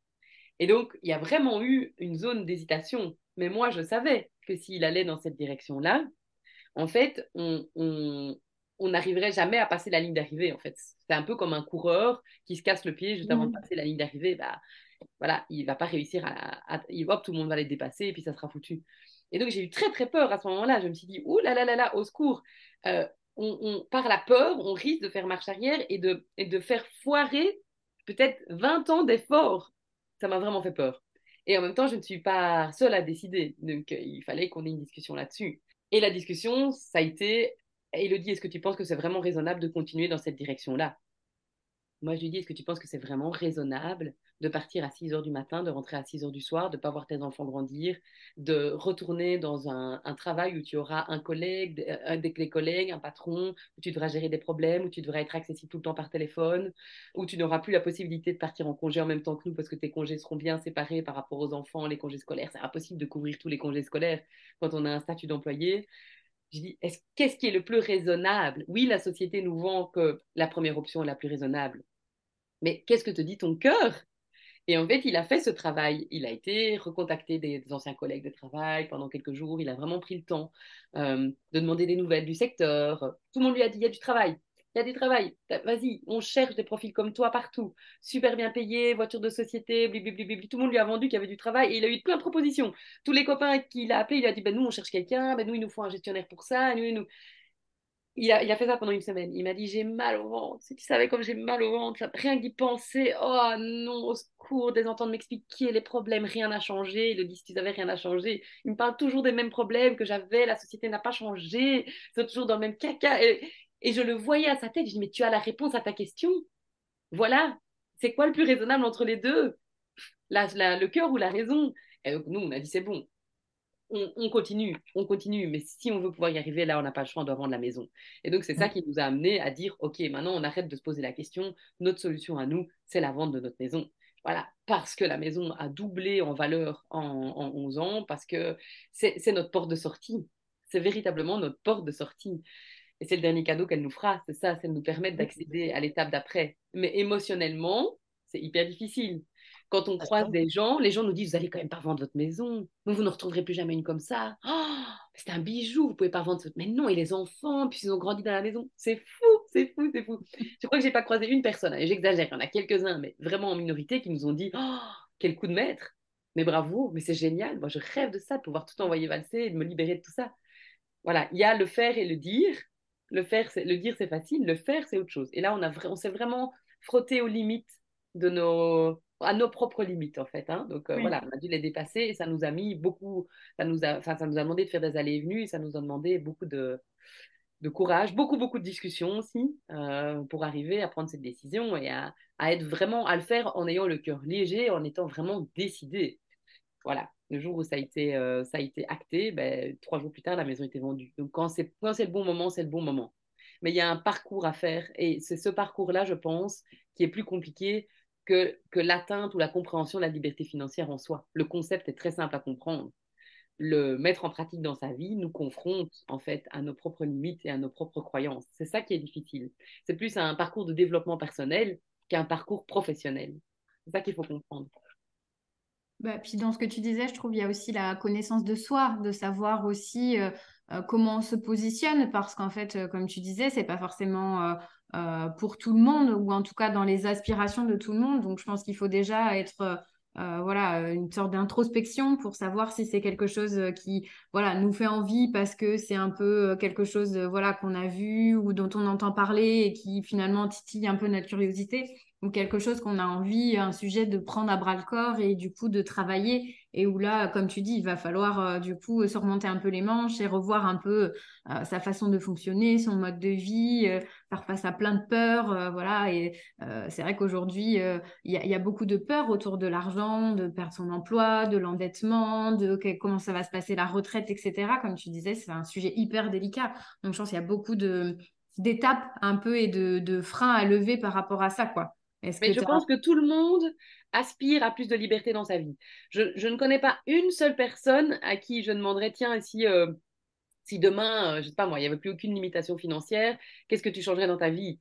Et donc, il y a vraiment eu une zone d'hésitation. Mais moi, je savais que s'il allait dans cette direction-là, en fait, on, on n'arriverait jamais à passer la ligne d'arrivée. En fait, c'est un peu comme un coureur qui se casse le pied juste avant de mmh. passer la ligne d'arrivée. Bah, voilà, il va pas réussir à, hop, tout le monde va les dépasser et puis ça sera foutu. Et donc j'ai eu très très peur à ce moment-là. Je me suis dit, ouh là là là là, au secours. Euh, on, par la peur, on risque de faire marche arrière et de, et de faire foirer peut-être 20 ans d'efforts. Ça m'a vraiment fait peur. Et en même temps, je ne suis pas seule à décider. Donc, euh, il fallait qu'on ait une discussion là-dessus. Et la discussion, ça a été, Elodie, est-ce que tu penses que c'est vraiment raisonnable de continuer dans cette direction-là? Moi, je lui dis, est-ce que tu penses que c'est vraiment raisonnable de partir à 6 heures du matin, de rentrer à 6 heures du soir, de ne pas voir tes enfants grandir, de retourner dans un, travail où tu auras un collègue, un des collègues, un patron, où tu devras gérer des problèmes, où tu devras être accessible tout le temps par téléphone, où tu n'auras plus la possibilité de partir en congé en même temps que nous parce que tes congés seront bien séparés par rapport aux enfants, les congés scolaires. C'est impossible de couvrir tous les congés scolaires quand on a un statut d'employé. Je dis, qu'est-ce qui est le plus raisonnable? Oui, la société nous vend que la première option est la plus raisonnable. Mais qu'est-ce que te dit ton cœur? Et en fait, il a fait ce travail. Il a été recontacté des, anciens collègues de travail pendant quelques jours. Il a vraiment pris le temps euh, de demander des nouvelles du secteur. Tout le monde lui a dit, il y a du travail. Il y a du travail. Vas-y, on cherche des profils comme toi partout. Super bien payé, voiture de société. Tout le monde lui a vendu qu'il y avait du travail et il a eu plein de propositions. Tous les copains qu'il a appelés, il a dit, ben, nous, on cherche quelqu'un. Ben, nous, il nous faut un gestionnaire pour ça. Nous, nous il a, fait ça pendant une semaine. Il m'a dit J'ai mal au ventre. Si tu savais comme j'ai mal au ventre, rien d'y penser. Oh non, au secours, des entendre m'expliquer les problèmes, rien n'a changé. Il le dit Si tu rien n'a changé. Il me parle toujours des mêmes problèmes que j'avais. La société n'a pas changé. C'est toujours dans le même caca. Et, je le voyais à sa tête. Je dis Mais tu as la réponse à ta question. Voilà. C'est quoi le plus raisonnable entre les deux? Le cœur ou la raison? Et donc, nous, on a dit C'est bon on, continue, on continue, mais si on veut pouvoir y arriver, là, on n'a pas le choix, on doit vendre la maison. Et donc, c'est ça qui nous a amené à dire, OK, maintenant, on arrête de se poser la question, notre solution à nous, c'est la vente de notre maison. Voilà, parce que la maison a doublé en valeur en, en 11 ans, parce que c'est notre porte de sortie. C'est véritablement notre porte de sortie. Et c'est le dernier cadeau qu'elle nous fera, c'est ça, c'est nous permettre d'accéder à l'étape d'après. Mais émotionnellement, c'est hyper difficile. Quand on croise des gens, les gens nous disent Vous allez quand même pas vendre votre maison. Vous, ne retrouverez plus jamais une comme ça. Oh, c'est un bijou, vous pouvez pas vendre votre. Mais non, et les enfants, puis ils ont grandi dans la maison. C'est fou, c'est fou, c'est fou. Je crois que j'ai pas croisé une personne, et j'exagère, il y en a quelques-uns, mais vraiment en minorité, qui nous ont dit Oh, quel coup de maître. Mais bravo, mais c'est génial. Moi, je rêve de ça, de pouvoir tout envoyer valser et de me libérer de tout ça. Voilà, il y a le faire et le dire. Le faire, le dire, c'est facile. Le faire, c'est autre chose. Et là, on, a, on s'est vraiment frotté aux limites de nos, à nos propres limites en fait. Hein. Donc euh, voilà, on a dû les dépasser et ça nous a mis beaucoup, ça nous a, ça nous a demandé de faire des allées et venues et ça nous a demandé beaucoup de, de courage, beaucoup beaucoup de discussions aussi euh, pour arriver à prendre cette décision et à, à, être vraiment à le faire en ayant le cœur léger, en étant vraiment décidé. Voilà, le jour où ça a été, euh, ça a été acté, ben, trois jours plus tard, la maison était vendue. Donc quand c'est le bon moment, c'est le bon moment. Mais il y a un parcours à faire et c'est ce parcours-là, je pense, qui est plus compliqué que, l'atteinte ou la compréhension de la liberté financière en soi. Le concept est très simple à comprendre. Le mettre en pratique dans sa vie nous confronte en fait à nos propres limites et à nos propres croyances. C'est ça qui est difficile. C'est plus un parcours de développement personnel qu'un parcours professionnel. C'est ça qu'il faut comprendre. Bah, puis dans ce que tu disais, je trouve il y a aussi la connaissance de soi, de savoir aussi euh, euh, comment on se positionne, parce qu'en fait, euh, comme tu disais, c'est pas forcément euh, pour tout le monde, ou en tout cas dans les aspirations de tout le monde. Donc, je pense qu'il faut déjà être euh, voilà, une sorte d'introspection pour savoir si c'est quelque chose qui voilà, nous fait envie parce que c'est un peu quelque chose voilà, qu'on a vu ou dont on entend parler et qui finalement titille un peu notre curiosité ou quelque chose qu'on a envie, un sujet de prendre à bras le corps et du coup de travailler et où là, comme tu dis, il va falloir euh, du coup se remonter un peu les manches et revoir un peu euh, sa façon de fonctionner, son mode de vie, euh, faire face à plein de peurs, voilà. Et c'est vrai qu'aujourd'hui, il y, a beaucoup de peurs autour de l'argent, de perdre son emploi, de l'endettement, de comment ça va se passer la retraite, etc. Comme tu disais, c'est un sujet hyper délicat. Donc je pense qu'il y a beaucoup de d'étapes un peu et de, de freins à lever par rapport à ça, quoi. Mais je pense que tout le monde aspire à plus de liberté dans sa vie. Je, je, ne connais pas une seule personne à qui je demanderais, tiens, si, euh, si demain, euh, je sais pas moi, il n'y avait plus aucune limitation financière, qu'est-ce que tu changerais dans ta vie?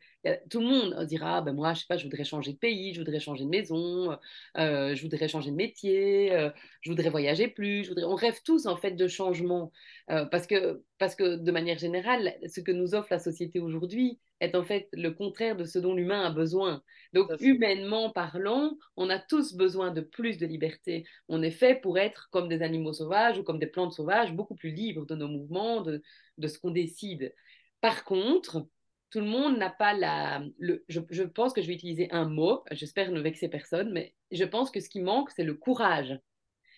Tout le monde dira, ben moi, je sais pas, je voudrais changer de pays, je voudrais changer de maison, euh, je voudrais changer de métier, je voudrais voyager plus. Je voudrais... On rêve tous en fait de changement parce, que, parce que de manière générale, ce que nous offre la société aujourd'hui, est en fait le contraire de ce dont l'humain a besoin. Donc, humainement parlant, on a tous besoin de plus de liberté. On est fait pour être comme des animaux sauvages ou comme des plantes sauvages, beaucoup plus libres de nos mouvements, de, de ce qu'on décide. Par contre, tout le monde n'a pas la... Le, je, pense que je vais utiliser un mot, j'espère ne vexer personne, mais je pense que ce qui manque, c'est le courage.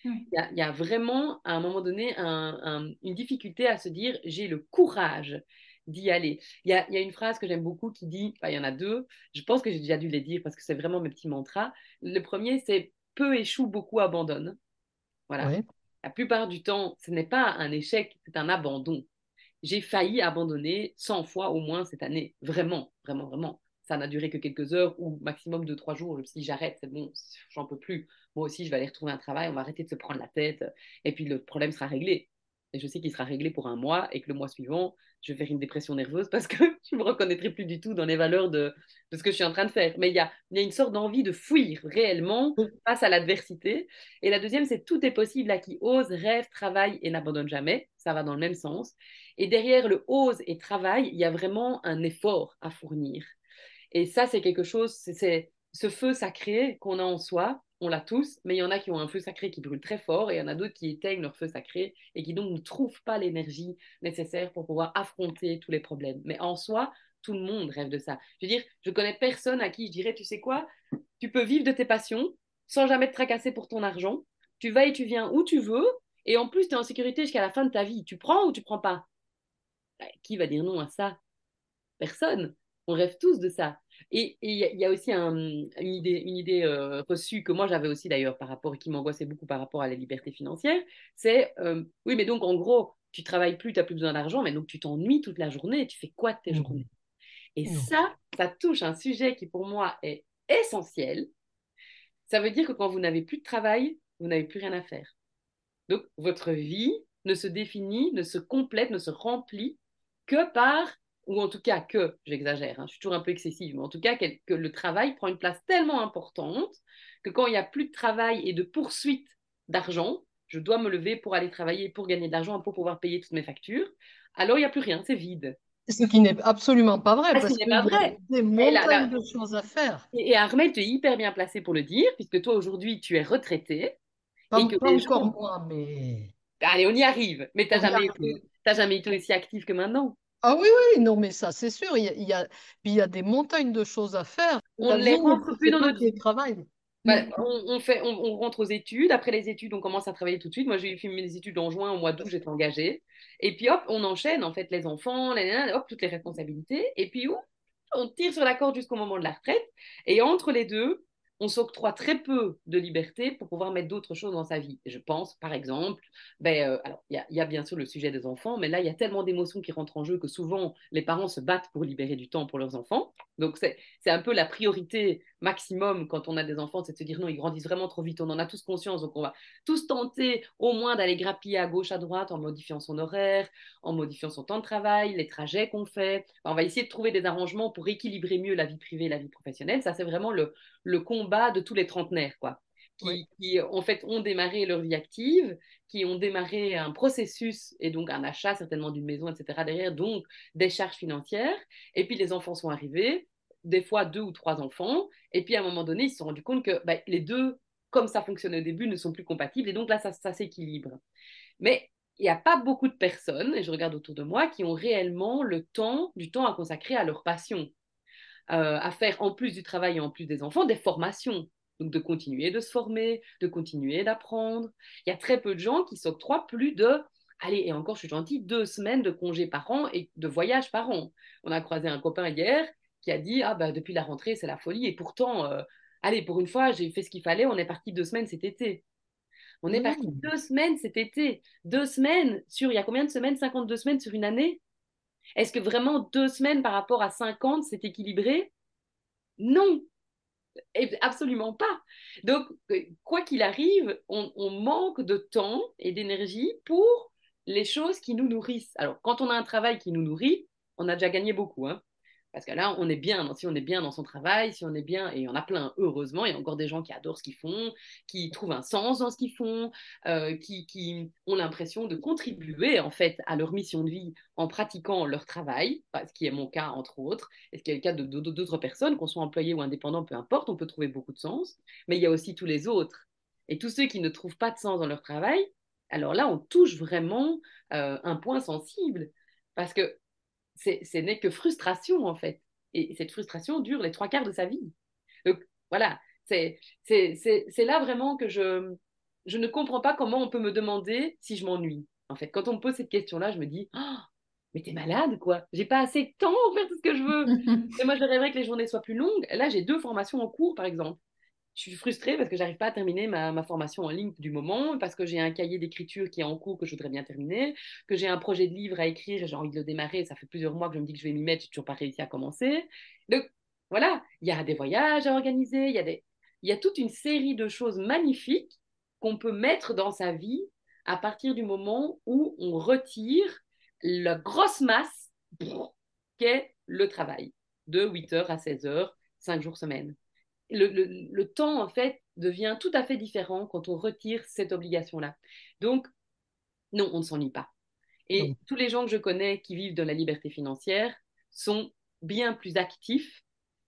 Il, y a, vraiment, à un moment donné, une difficulté à se dire, j'ai le courage d'y aller. Il y a, une phrase que j'aime beaucoup qui dit, il y en a deux, je pense que j'ai déjà dû les dire parce que c'est vraiment mes petits mantras. Le premier, c'est peu échoue, beaucoup abandonne. Voilà. La plupart du temps, ce n'est pas un échec, c'est un abandon. J'ai failli abandonner 100 fois au moins cette année. Vraiment, vraiment, vraiment. Ça n'a duré que quelques heures ou maximum de trois jours. Je me suis dit, j'arrête, c'est bon, j'en peux plus. Moi aussi, je vais aller retrouver un travail, on va arrêter de se prendre la tête et puis le problème sera réglé. Et je sais qu'il sera réglé pour un mois et que le mois suivant, je vais faire une dépression nerveuse parce que je ne me reconnaîtrai plus du tout dans les valeurs de, de ce que je suis en train de faire. Mais il y a, y a, une sorte d'envie de fuir réellement face à l'adversité. Et la deuxième, c'est tout est possible à qui ose, rêve, travaille et n'abandonne jamais. Ça va dans le même sens. Et derrière le ose et travaille, il y a vraiment un effort à fournir. Et ça, c'est quelque chose, c'est ce feu sacré qu'on a en soi, on l'a tous, mais il y en a qui ont un feu sacré qui brûle très fort et il y en a d'autres qui éteignent leur feu sacré et qui donc ne trouvent pas l'énergie nécessaire pour pouvoir affronter tous les problèmes. Mais en soi, tout le monde rêve de ça. Je veux dire, je connais personne à qui je dirais, tu sais quoi, tu peux vivre de tes passions sans jamais te tracasser pour ton argent. Tu vas et tu viens où tu veux et en plus, tu es en sécurité jusqu'à la fin de ta vie. Tu prends ou tu prends pas? Bah, Qui va dire non à ça? Personne. On rêve tous de ça. Et il y, a aussi une idée, une idée euh, reçue que moi j'avais aussi d'ailleurs par rapport, qui m'angoissait beaucoup par rapport à la liberté financière, c'est euh, oui, mais donc en gros, tu travailles plus, tu n'as plus besoin d'argent, mais donc tu t'ennuies toute la journée, tu fais quoi de tes mmh. journées? Et ça, ça touche un sujet qui pour moi est essentiel. Ça veut dire que quand vous n'avez plus de travail, vous n'avez plus rien à faire. Donc votre vie ne se définit, ne se complète, ne se remplit que par ou en tout cas que, j'exagère, hein, je suis toujours un peu excessive, mais en tout cas que, le travail prend une place tellement importante que quand il n'y a plus de travail et de poursuite d'argent, je dois me lever pour aller travailler, pour gagner de l'argent, pour pouvoir payer toutes mes factures, alors il n'y a plus rien, c'est vide. Ce qui n'est absolument pas vrai, parce, qu'il y a des montagnes de choses à faire. Et, Armel, tu es hyper bien placé pour le dire, puisque toi aujourd'hui, tu es retraité. Pas, et que pas encore moi, mais... Allez, on y arrive. Mais tu n'as jamais, jamais été aussi actif que maintenant. Ah oui, oui, non, mais ça, c'est sûr. Il y a, il y a, il y a des montagnes de choses à faire. On ne les rentre plus dans notre travail. Bah, on, fait, on, rentre aux études. Après les études, on commence à travailler tout de suite. Moi, j'ai fait mes études en juin, au mois d'août, j'étais engagée. Et puis, hop, on enchaîne, en fait, les enfants, les, hop, toutes les responsabilités. Et puis, on tire sur la corde jusqu'au moment de la retraite. Et entre les deux, on s'octroie très peu de liberté pour pouvoir mettre d'autres choses dans sa vie. Je pense, par exemple, ben, euh, alors il y, a bien sûr le sujet des enfants, mais là, il y a tellement d'émotions qui rentrent en jeu que souvent, les parents se battent pour libérer du temps pour leurs enfants. Donc, c'est un peu la priorité maximum quand on a des enfants, c'est de se dire non, ils grandissent vraiment trop vite, on en a tous conscience, donc on va tous tenter au moins d'aller grappiller à gauche, à droite en modifiant son horaire, en modifiant son temps de travail, les trajets qu'on fait. on va essayer de trouver des arrangements pour équilibrer mieux la vie privée et la vie professionnelle. Ça, c'est vraiment le, le combat de tous les trentenaires, quoi. Qui, en fait ont démarré leur vie active, qui ont démarré un processus et donc un achat certainement d'une maison, etc. derrière, donc des charges financières. Et puis les enfants sont arrivés, des fois deux ou trois enfants. Et puis à un moment donné, ils se sont rendus compte que bah, les deux, comme ça fonctionnait au début, ne sont plus compatibles. Et donc là, ça, ça s'équilibre. Mais il n'y a pas beaucoup de personnes, et je regarde autour de moi, qui ont réellement le temps, du temps à consacrer à leur passion, euh, à faire en plus du travail et en plus des enfants, des formations. Donc de continuer de se former, de continuer d'apprendre. Il y a très peu de gens qui s'octroient plus de allez, et encore, je suis gentille, deux semaines de congés par an et de voyages par an. On a croisé un copain hier qui a dit Ah, bah, depuis la rentrée, c'est la folie. Et pourtant, euh, allez, pour une fois, j'ai fait ce qu'il fallait. On est parti deux semaines cet été. On est parti mmh. deux semaines cet été. Deux semaines sur, il y a combien de semaines? 52 semaines sur une année? Est-ce que vraiment deux semaines par rapport à 50, c'est équilibré? Non. Absolument pas. Donc, euh, quoi qu'il arrive, on, on manque de temps et d'énergie pour les choses qui nous nourrissent. Alors, quand on a un travail qui nous nourrit, on a déjà gagné beaucoup. Hein. Parce que là, on est bien, si on est bien dans son travail, si on est bien, et il y en a plein, heureusement, il y a encore des gens qui adorent ce qu'ils font, qui trouvent un sens dans ce qu'ils font, euh, qui, qui, ont l'impression de contribuer en fait à leur mission de vie en pratiquant leur travail, ce qui est mon cas entre autres, et ce qui est le cas de d'autres personnes, qu'on soit employé ou indépendant, peu importe, on peut trouver beaucoup de sens, mais il y a aussi tous les autres. Et tous ceux qui ne trouvent pas de sens dans leur travail, alors là, on touche vraiment euh, un point sensible, parce que ce n'est que frustration en fait. Et cette frustration dure les trois quarts de sa vie. Donc voilà, c'est là vraiment que je, je ne comprends pas comment on peut me demander si je m'ennuie. En fait, quand on me pose cette question-là, je me dis, oh, mais t'es malade, quoi. J'ai pas assez de temps pour faire tout ce que je veux. et moi, je rêverais que les journées soient plus longues. Là, j'ai deux formations en cours, par exemple. Je suis frustrée parce que j'arrive pas à terminer ma, ma, formation en ligne du moment, parce que j'ai un cahier d'écriture qui est en cours que je voudrais bien terminer, que j'ai un projet de livre à écrire et j'ai envie de le démarrer. Ça fait plusieurs mois que je me dis que je vais m'y mettre, j'ai toujours pas réussi à commencer. Donc, voilà, il y a des voyages à organiser, il y a, des... il y a toute une série de choses magnifiques qu'on peut mettre dans sa vie à partir du moment où on retire la grosse masse qu'est le travail de 8h à 16h, 5 jours semaine. Le, le, le, temps, en fait, devient tout à fait différent quand on retire cette obligation-là. Donc, non, on ne s'ennuie pas. Et non. tous les gens que je connais qui vivent dans la liberté financière sont bien plus actifs,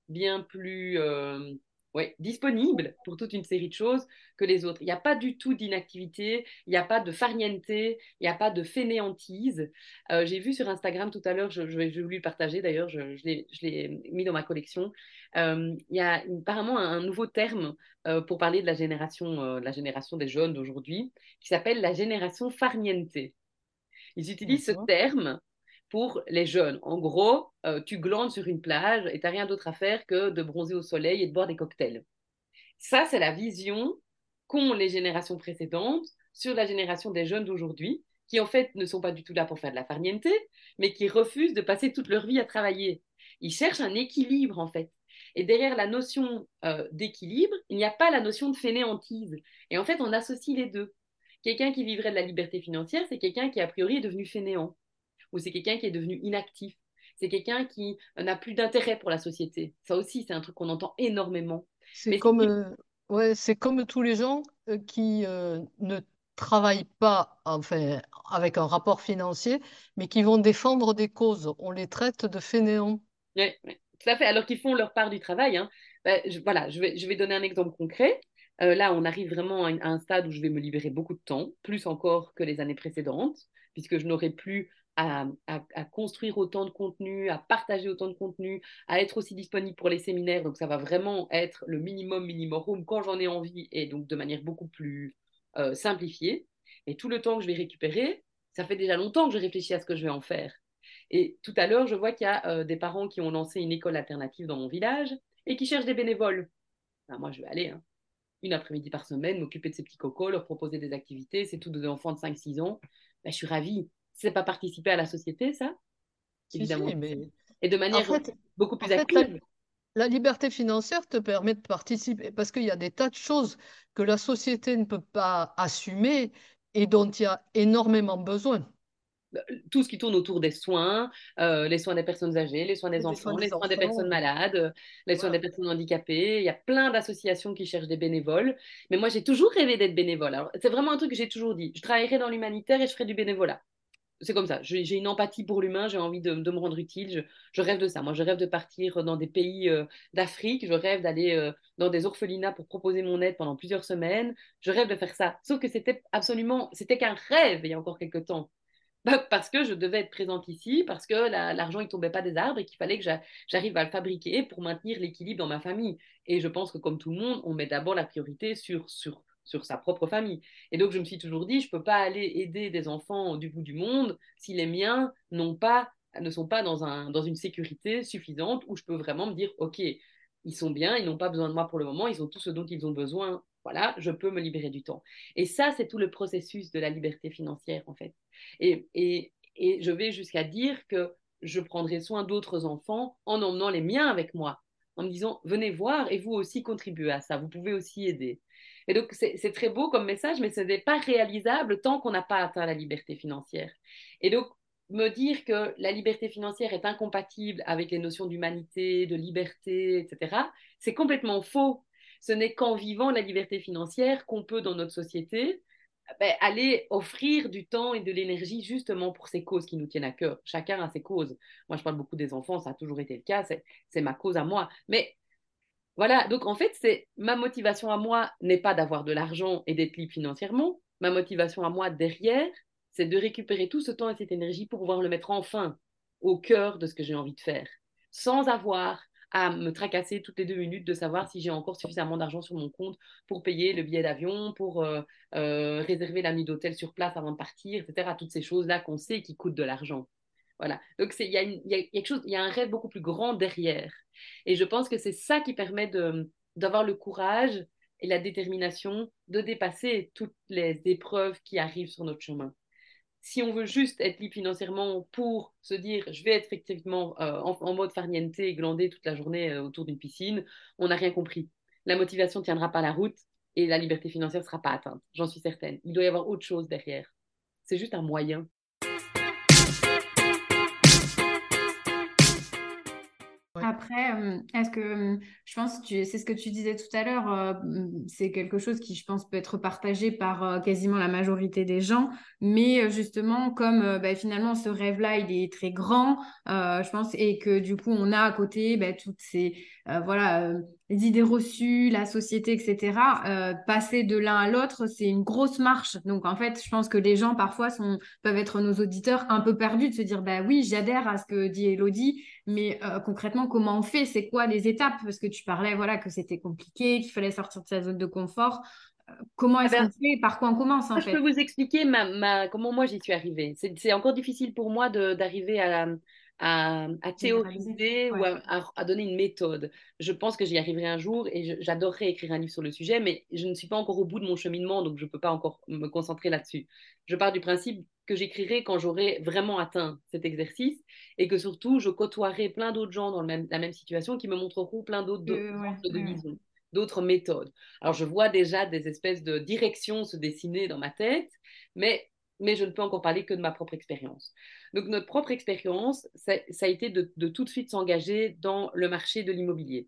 bien plus euh, ouais, disponible pour toute une série de choses que les autres. Il n'y a pas du tout d'inactivité, il n'y a pas de farniente, il n'y a pas de fainéantise. Euh, J'ai vu sur Instagram tout à l'heure, je, je, je, le partager d'ailleurs, je, je l'ai mis dans ma collection. Euh, il y a apparemment un, nouveau terme euh, pour parler de la génération, de la génération des jeunes d'aujourd'hui qui s'appelle la génération farniente. Ils utilisent ce terme pour les jeunes. En gros, euh, tu glandes sur une plage et tu n'as rien d'autre à faire que de bronzer au soleil et de boire des cocktails. Ça, c'est la vision qu'ont les générations précédentes sur la génération des jeunes d'aujourd'hui, qui en fait ne sont pas du tout là pour faire de la farniente, mais qui refusent de passer toute leur vie à travailler. Ils cherchent un équilibre en fait. Et derrière la notion euh, d'équilibre, il n'y a pas la notion de fainéantise. Et en fait, on associe les deux. Quelqu'un qui vivrait de la liberté financière, c'est quelqu'un qui a priori est devenu fainéant ou c'est quelqu'un qui est devenu inactif. C'est quelqu'un qui n'a plus d'intérêt pour la société. Ça aussi, c'est un truc qu'on entend énormément. C'est comme, euh, ouais, c'est comme tous les gens euh, qui euh, ne travaillent pas enfin, avec un rapport financier, mais qui vont défendre des causes. On les traite de fainéants. Oui, ouais, tout à fait. Alors qu'ils font leur part du travail. Hein. Ben, je, voilà, je vais, je vais donner un exemple concret. Euh, là, on arrive vraiment à un stade où je vais me libérer beaucoup de temps, plus encore que les années précédentes, puisque je n'aurai plus à, construire autant de contenu, à partager autant de contenu, à être aussi disponible pour les séminaires. Donc, ça va vraiment être le minimum minimum quand j'en ai envie et donc de manière beaucoup plus euh, simplifiée. Et tout le temps que je vais récupérer, ça fait déjà longtemps que je réfléchis à ce que je vais en faire. Et tout à l'heure, je vois qu'il y a euh, des parents qui ont lancé une école alternative dans mon village et qui cherchent des bénévoles. Ben, moi, je vais aller. Hein. Une après-midi par semaine, m'occuper de ces petits cocos, leur proposer des activités. C'est tous des enfants de 5-6 ans. Ben, je suis ravie c'est pas participer à la société, ça Évidemment. Si, mais... Et de manière en fait, beaucoup plus active. Fait, la, la, liberté financière te permet de participer parce qu'il y a des tas de choses que la société ne peut pas assumer et dont il y a énormément besoin tout ce qui tourne autour des soins, euh, les soins des personnes âgées, les soins des les enfants, soins des les soins enfants. des personnes malades, les voilà. soins des personnes handicapées. Il y a plein d'associations qui cherchent des bénévoles. Mais moi, j'ai toujours rêvé d'être bénévole. C'est vraiment un truc que j'ai toujours dit. Je travaillerai dans l'humanitaire et je ferai du bénévolat c'est comme ça. J'ai une empathie pour l'humain, j'ai envie de, me rendre utile. Je, rêve de ça. Moi, je rêve de partir dans des pays euh, d'Afrique. Je rêve d'aller euh, dans des orphelinats pour proposer mon aide pendant plusieurs semaines. Je rêve de faire ça. Sauf que c'était absolument, c'était qu'un rêve il y a encore quelques temps. Bah, parce que je devais être présente ici, parce que l'argent la, ne tombait pas des arbres et qu'il fallait que j'arrive à le fabriquer pour maintenir l'équilibre dans ma famille. Et je pense que comme tout le monde, on met d'abord la priorité sur, sur sur sa propre famille. Et donc, je me suis toujours dit, je ne peux pas aller aider des enfants du bout du monde si les miens pas, ne sont pas dans, un, dans une sécurité suffisante où je peux vraiment me dire, OK, ils sont bien, ils n'ont pas besoin de moi pour le moment, ils ont tout ce dont ils ont besoin. Voilà, je peux me libérer du temps. Et ça, c'est tout le processus de la liberté financière, en fait. Et, et, et je vais jusqu'à dire que je prendrai soin d'autres enfants en emmenant les miens avec moi, en me disant, venez voir et vous aussi contribuez à ça, vous pouvez aussi aider. Et donc, c'est très beau comme message, mais ce n'est pas réalisable tant qu'on n'a pas atteint la liberté financière. Et donc, me dire que la liberté financière est incompatible avec les notions d'humanité, de liberté, etc., c'est complètement faux. Ce n'est qu'en vivant la liberté financière qu'on peut, dans notre société, ben, aller offrir du temps et de l'énergie justement pour ces causes qui nous tiennent à cœur. Chacun a ses causes. Moi, je parle beaucoup des enfants, ça a toujours été le cas, c'est ma cause à moi. Mais voilà, donc en fait, ma motivation à moi n'est pas d'avoir de l'argent et d'être libre financièrement. Ma motivation à moi derrière, c'est de récupérer tout ce temps et cette énergie pour pouvoir le mettre enfin au cœur de ce que j'ai envie de faire, sans avoir à me tracasser toutes les deux minutes de savoir si j'ai encore suffisamment d'argent sur mon compte pour payer le billet d'avion, pour euh, euh, réserver la nuit d'hôtel sur place avant de partir, etc. Toutes ces choses-là qu'on sait qui coûtent de l'argent. Voilà. Donc, il y, a quelque chose, il y a un rêve beaucoup plus grand derrière. Et je pense que c'est ça qui permet d'avoir le courage et la détermination de dépasser toutes les épreuves qui arrivent sur notre chemin. Si on veut juste être libre financièrement pour se dire je vais être effectivement euh, en, mode farniente et glander toute la journée euh, autour d'une piscine, on n'a rien compris. La motivation ne tiendra pas la route et la liberté financière ne sera pas atteinte, j'en suis certaine. Il doit y avoir autre chose derrière. C'est juste un moyen. Après, euh, est-ce que euh, je pense que c'est ce que tu disais tout à l'heure, euh, c'est quelque chose qui, je pense, peut être partagé par quasiment la majorité des gens, mais justement, comme bah, finalement ce rêve-là, il est très grand, je pense, et que du coup, on a à côté bah, toutes ces voilà les idées reçues, la société, etc. passer de l'un à l'autre, c'est une grosse marche. Donc en fait, je pense que les gens parfois sont, peuvent être nos auditeurs un peu perdus de se dire bah oui, j'adhère à ce que dit Elodie, mais concrètement comment on fait? C'est quoi les étapes? Parce que tu parlais voilà que c'était compliqué, qu'il fallait sortir de sa zone de confort. Euh, comment est-ce eh ben, qu'on fait? Par quoi on commence en Je peux vous expliquer ma, comment moi j'y suis arrivée. C'est encore difficile pour moi d'arriver à, à, théoriser ou à, donner une méthode. Je pense que j'y arriverai un jour et j'adorerais écrire un livre sur le sujet, mais je ne suis pas encore au bout de mon cheminement, donc je ne peux pas encore me concentrer là-dessus. Je pars du principe que j'écrirai quand j'aurai vraiment atteint cet exercice et que surtout je côtoierai plein d'autres gens dans la même situation qui me montreront plein d'autres de visions d'autres méthodes. Alors je vois déjà des espèces de directions se dessiner dans ma tête, mais mais je ne peux encore parler que de ma propre expérience. Donc notre propre expérience, ça, a été de, tout de suite s'engager dans le marché de l'immobilier.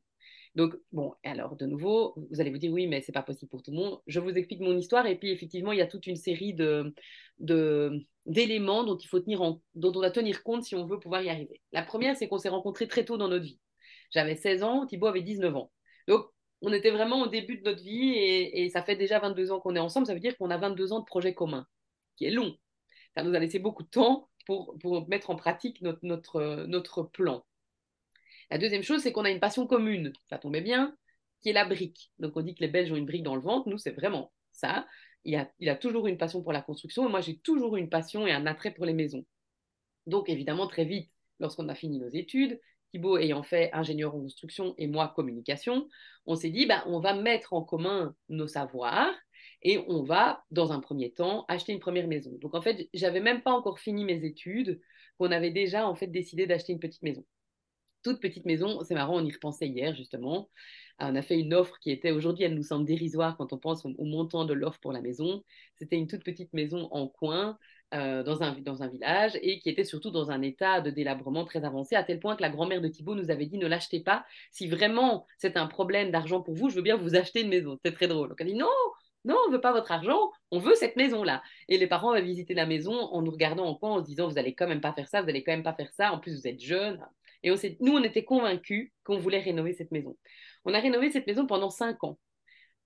Donc, bon, alors de nouveau, vous allez vous dire oui, mais c'est pas possible pour tout le monde. Je vous explique mon histoire et puis effectivement, il y a toute une série d'éléments dont il faut tenir dont on doit tenir compte si on veut pouvoir y arriver. La première, c'est qu'on s'est rencontrés très tôt dans notre vie. J'avais 16 ans, Thibaut avait 19 ans. Donc, on était vraiment au début de notre vie et, et ça fait déjà 22 ans qu'on est ensemble. Ça veut dire qu'on a 22 ans de projet commun qui est long. Ça nous a laissé beaucoup de temps pour, mettre en pratique notre, plan. La deuxième chose, c'est qu'on a une passion commune, ça tombait bien, qui est la brique. Donc on dit que les Belges ont une brique dans le ventre, nous c'est vraiment ça. Il a, toujours une passion pour la construction et moi j'ai toujours une passion et un attrait pour les maisons. Donc évidemment très vite, lorsqu'on a fini nos études, Thibaut ayant fait ingénieur en construction et moi communication, on s'est dit bah, on va mettre en commun nos savoirs et on va, dans un premier temps, acheter une première maison. Donc en fait, j'avais même pas encore fini mes études, qu'on avait déjà en fait décidé d'acheter une petite maison. Toute petite maison, c'est marrant, on y repensait hier justement. On a fait une offre qui était aujourd'hui, elle nous semble dérisoire quand on pense au, montant de l'offre pour la maison. C'était une toute petite maison en coin euh, dans, un, dans un village et qui était surtout dans un état de délabrement très avancé, à tel point que la grand-mère de Thibault nous avait dit ne l'achetez pas. Si vraiment c'est un problème d'argent pour vous, je veux bien vous acheter une maison. C'est très drôle. Donc elle dit non, non, on veut pas votre argent, on veut cette maison-là. Et les parents avaient visité la maison en nous regardant en coin, en se disant, vous allez quand même pas faire ça, vous allez quand même pas faire ça, en plus vous êtes jeune. Et on nous, on était convaincus qu'on voulait rénover cette maison. On a rénové cette maison pendant cinq ans.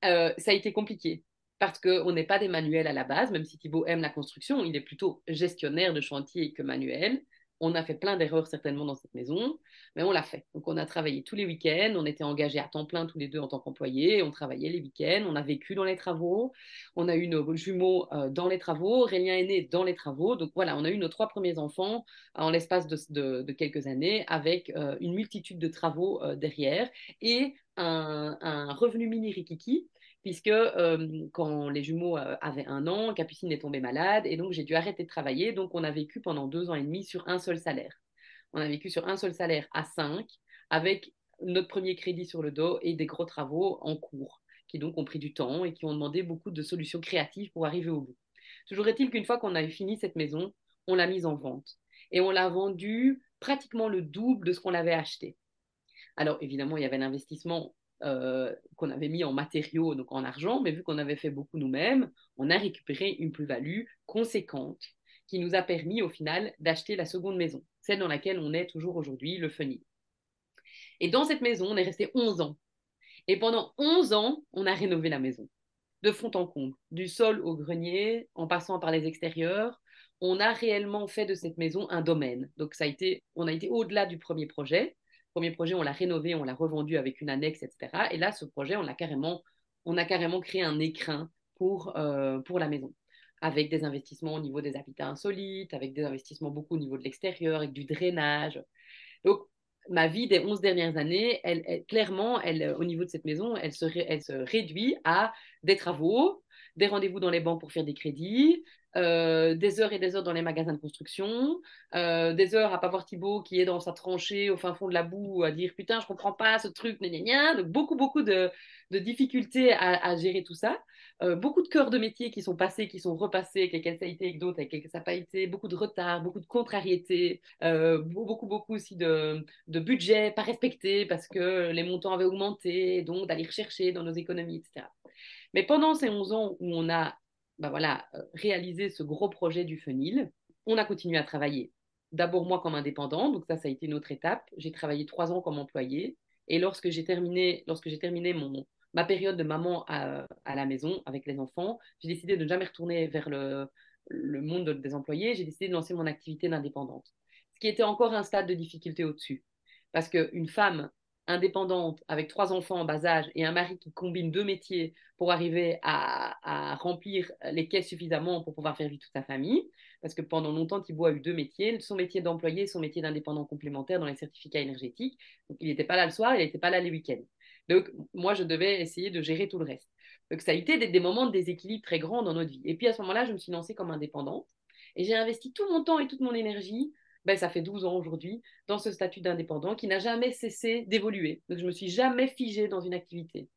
Euh, ça a été compliqué parce qu'on n'est pas des manuels à la base, même si Thibaut aime la construction, il est plutôt gestionnaire de chantier que manuel. On a fait plein d'erreurs certainement dans cette maison, mais on l'a fait. Donc on a travaillé tous les week-ends, on était engagés à temps plein tous les deux en tant qu'employés, on travaillait les week-ends, on a vécu dans les travaux, on a eu nos jumeaux euh, dans les travaux, Aurélien est né dans les travaux. Donc voilà, on a eu nos trois premiers enfants euh, en l'espace de, quelques années avec euh, une multitude de travaux derrière et un, un revenu mini rikiki puisque euh, quand les jumeaux euh, avaient un an, Capucine est tombée malade et donc j'ai dû arrêter de travailler. Donc on a vécu pendant deux ans et demi sur un seul salaire. On a vécu sur un seul salaire à cinq avec notre premier crédit sur le dos et des gros travaux en cours qui donc ont pris du temps et qui ont demandé beaucoup de solutions créatives pour arriver au bout. Toujours est-il qu'une fois qu'on a fini cette maison, on l'a mise en vente et on l'a vendue pratiquement le double de ce qu'on avait acheté. Alors évidemment, il y avait l'investissement euh, qu'on avait mis en matériaux, donc en argent, mais vu qu'on avait fait beaucoup nous-mêmes, on a récupéré une plus-value conséquente qui nous a permis au final d'acheter la seconde maison, celle dans laquelle on est toujours aujourd'hui, le Fenil. Et dans cette maison, on est resté 11 ans. Et pendant 11 ans, on a rénové la maison, de fond en comble, du sol au grenier, en passant par les extérieurs. On a réellement fait de cette maison un domaine. Donc ça a été, on a été au-delà du premier projet, premier projet, on l'a rénové, on l'a revendu avec une annexe, etc. Et là, ce projet, on, a carrément, on a carrément créé un écrin pour, euh, pour la maison. avec des investissements au niveau des habitats insolites, avec des investissements beaucoup au niveau de l'extérieur, avec du drainage. Donc, ma vie des 11 dernières années, elle, clairement, elle, au niveau de cette maison, elle elle se réduit à des travaux, des rendez-vous dans les banques pour faire des crédits, euh, des heures et des heures dans les magasins de construction, euh, des heures à pas voir Thibaut qui est dans sa tranchée au fin fond de la boue à dire putain je comprends pas ce truc, gna, gna, donc beaucoup beaucoup de, difficultés à, gérer tout ça, euh, beaucoup de cœurs de métier qui sont passés, qui sont repassés, avec lesquels ça a été, avec d'autres avec lesquels ça n'a pas été, beaucoup de retard, beaucoup de contrariétés, beaucoup beaucoup aussi de, de budget pas respecté parce que les montants avaient augmenté, donc d'aller rechercher dans nos économies, etc. Mais pendant ces 11 ans où on a bah voilà, euh, réalisé ce gros projet du fenil, on a continué à travailler. D'abord moi comme indépendant, donc ça, ça a été une autre étape. J'ai travaillé trois ans comme employé. Et lorsque j'ai terminé, lorsque j'ai terminé mon, ma période de maman à, la maison avec les enfants, j'ai décidé de ne jamais retourner vers le, le monde des employés. J'ai décidé de lancer mon activité d'indépendante. Ce qui était encore un stade de difficulté au-dessus. Parce qu'une femme indépendante avec trois enfants en bas âge et un mari qui combine deux métiers pour arriver à, remplir les caisses suffisamment pour pouvoir faire vivre toute sa famille. Parce que pendant longtemps, Thibault a eu deux métiers, son métier d'employé son métier d'indépendant complémentaire dans les certificats énergétiques. Donc, il n'était pas là le soir, il n'était pas là les week-ends. Donc, moi, je devais essayer de gérer tout le reste. Donc, ça a été des, des moments de déséquilibre très grands dans notre vie. Et puis, à ce moment-là, je me suis lancée comme indépendante et j'ai investi tout mon temps et toute mon énergie ben, ça fait 12 ans aujourd'hui, dans ce statut d'indépendant qui n'a jamais cessé d'évoluer. Donc, je me suis jamais figée dans une activité.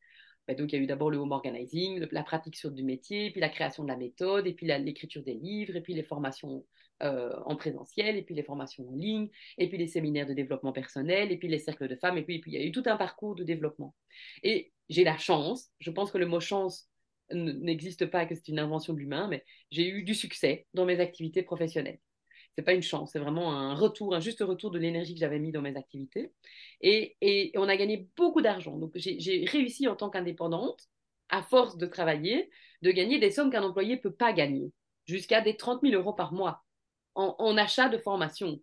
Ben, donc, il y a eu d'abord le home organizing, la pratique sur du métier, puis la création de la méthode, et puis l'écriture des livres, et puis les formations euh, en présentiel, et puis les formations en ligne, et puis les séminaires de développement personnel, et puis les cercles de femmes, et puis, et puis il y a eu tout un parcours de développement. Et j'ai la chance, je pense que le mot chance n'existe pas, que c'est une invention de l'humain, mais j'ai eu du succès dans mes activités professionnelles c'est pas une chance, c'est vraiment un retour, un juste retour de l'énergie que j'avais mis dans mes activités. Et, on a gagné beaucoup d'argent. Donc j'ai réussi en tant qu'indépendante, à force de travailler, de gagner des sommes qu'un employé peut pas gagner, jusqu'à des 30 000 euros par mois en, achat de formation.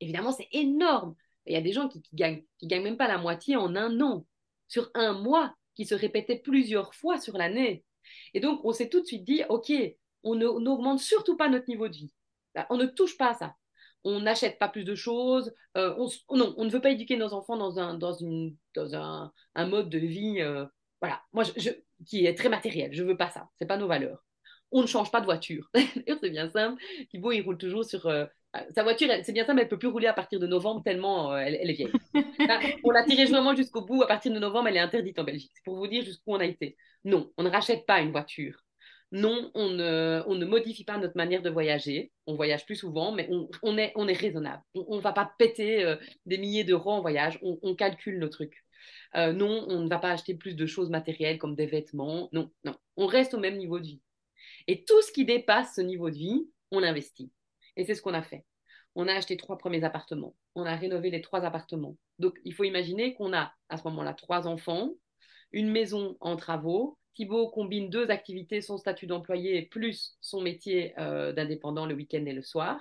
Évidemment, c'est énorme. Il y a des gens qui, gagnent, qui gagnent même pas la moitié en un an, sur un mois, qui se répétait plusieurs fois sur l'année. Et donc, on s'est tout de suite dit, OK, on n'augmente surtout pas notre niveau de vie. Bah, on ne touche pas à ça. On n'achète pas plus de choses. Euh, on, non, on ne veut pas éduquer nos enfants dans un, dans une, dans un, un mode de vie euh, voilà, moi, je, qui est très matériel. Je ne veux pas ça. Ce n'est pas nos valeurs. On ne change pas de voiture. c'est bien simple. Thibaut, il roule toujours sur. Euh, sa voiture, c'est bien simple, elle ne peut plus rouler à partir de novembre tellement elle, est vieille. on l'a tirée vraiment jusqu'au bout. À partir de novembre, elle est interdite en Belgique. C'est pour vous dire jusqu'où on a été. Non, on ne rachète pas une voiture non, on ne, modifie pas notre manière de voyager. On voyage plus souvent, mais on, est, raisonnable. On ne va pas péter euh, des milliers d'euros en voyage. On, calcule nos trucs. Euh, non, on ne va pas acheter plus de choses matérielles comme des vêtements. Non, non. On reste au même niveau de vie. Et tout ce qui dépasse ce niveau de vie, on l'investit. Et c'est ce qu'on a fait. On a acheté trois premiers appartements. On a rénové les trois appartements. Donc, il faut imaginer qu'on a à ce moment-là trois enfants, une maison en travaux, Thibaut combine deux activités, son statut d'employé plus son métier euh, d'indépendant le week-end et le soir.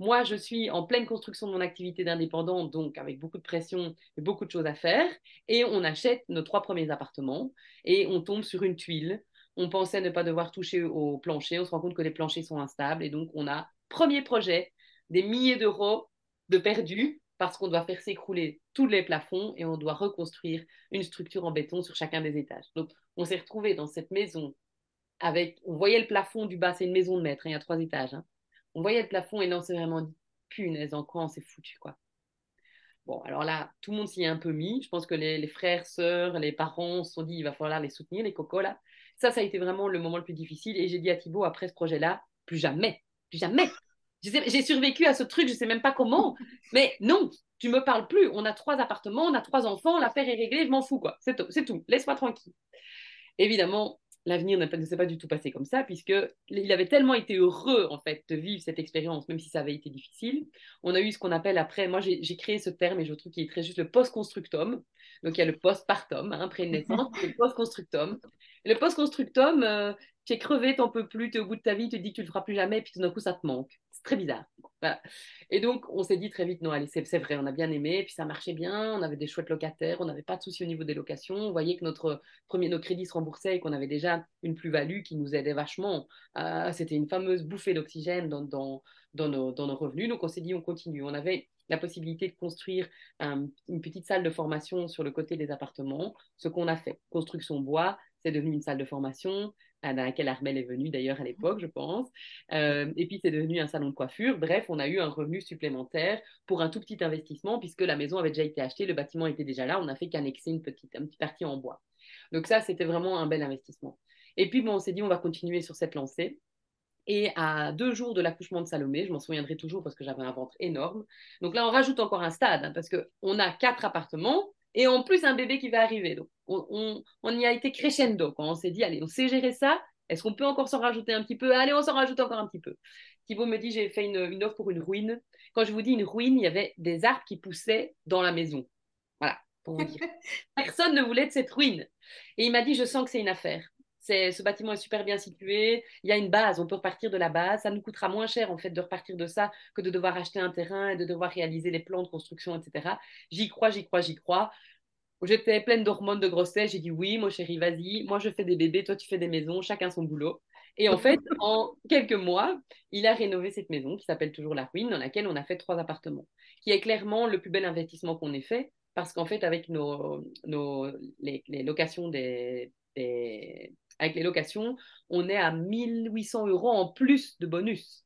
Moi, je suis en pleine construction de mon activité d'indépendant, donc avec beaucoup de pression et beaucoup de choses à faire. Et on achète nos trois premiers appartements et on tombe sur une tuile. On pensait ne pas devoir toucher au plancher. On se rend compte que les planchers sont instables. Et donc, on a, premier projet, des milliers d'euros de perdus parce qu'on doit faire s'écrouler tous les plafonds et on doit reconstruire une structure en béton sur chacun des étages. Donc, on s'est retrouvé dans cette maison avec, on voyait le plafond du bas, c'est une maison de maître, hein, il y a trois étages. Hein. On voyait le plafond et là, on s'est vraiment dit, punaise, en quoi on s'est foutu, quoi. Bon, alors là, tout le monde s'y est un peu mis. Je pense que les, frères, sœurs, les parents se sont dit, il va falloir les soutenir, les cocos, là. Ça, ça a été vraiment le moment le plus difficile. Et j'ai dit à Thibaut, après ce projet-là, plus jamais, plus jamais. J'ai survécu à ce truc, je ne sais même pas comment. Mais non, tu me parles plus. On a trois appartements, on a trois enfants, l'affaire est réglée, je m'en fous, quoi. C'est tout, tout. laisse-moi tranquille. Évidemment, l'avenir ne s'est pas du tout passé comme ça, puisque il avait tellement été heureux en fait de vivre cette expérience, même si ça avait été difficile. On a eu ce qu'on appelle après, moi j'ai créé ce terme et je trouve qu'il est très juste le post-constructum. Donc il y a le post-partum, hein, après une naissance, le post-constructum. Le post-constructum, euh, tu es crevé, t'en peux plus, tu au bout de ta vie, tu te dis que tu le feras plus jamais, et puis tout d'un coup, ça te manque. C'est très bizarre. Et donc, on s'est dit très vite, non, allez, c'est vrai, on a bien aimé, puis ça marchait bien, on avait des chouettes locataires, on n'avait pas de soucis au niveau des locations, on voyait que notre premier, nos crédits se remboursaient et qu'on avait déjà une plus-value qui nous aidait vachement. Euh, C'était une fameuse bouffée d'oxygène dans, dans, dans, nos, dans, nos, revenus, donc on s'est dit, on continue. On avait la possibilité de construire une petite salle de formation sur le côté des appartements, ce qu'on a fait. Construction bois, c'est devenu une salle de formation dans laquelle Armel est venue d'ailleurs à l'époque, je pense. Euh, et puis c'est devenu un salon de coiffure. Bref, on a eu un revenu supplémentaire pour un tout petit investissement puisque la maison avait déjà été achetée, le bâtiment était déjà là, on n'a fait qu'annexer une petite, une petite partie en bois. Donc ça, c'était vraiment un bel investissement. Et puis bon, on s'est dit, on va continuer sur cette lancée. Et à deux jours de l'accouchement de Salomé, je m'en souviendrai toujours parce que j'avais un ventre énorme. Donc là, on rajoute encore un stade hein, parce qu'on a quatre appartements et en plus un bébé qui va arriver. Donc on, y a été crescendo quand on s'est dit, allez, on sait gérer ça. Est-ce qu'on peut encore s'en rajouter un petit peu? Allez, on s'en rajoute encore un petit peu. Thibaut me dit, j'ai fait une, offre pour une ruine. Quand je vous dis une ruine, il y avait des arbres qui poussaient dans la maison. Voilà, pour vous dire. Personne ne voulait de cette ruine. Et il m'a dit, je sens que c'est une affaire ce bâtiment est super bien situé, il y a une base, on peut repartir de la base, ça nous coûtera moins cher en fait de repartir de ça que de devoir acheter un terrain et de devoir réaliser les plans de construction, etc. J'y crois, j'y crois, j'y crois. J'étais pleine d'hormones de grossesse, j'ai dit oui, mon chéri, vas-y, moi je fais des bébés, toi tu fais des maisons, chacun son boulot. Et en fait, en quelques mois, il a rénové cette maison qui s'appelle toujours La Ruine, dans laquelle on a fait trois appartements, qui est clairement le plus bel investissement qu'on ait fait, parce qu'en fait, avec nos, nos les, locations des, avec les locations, on est à 1800 euros en plus de bonus,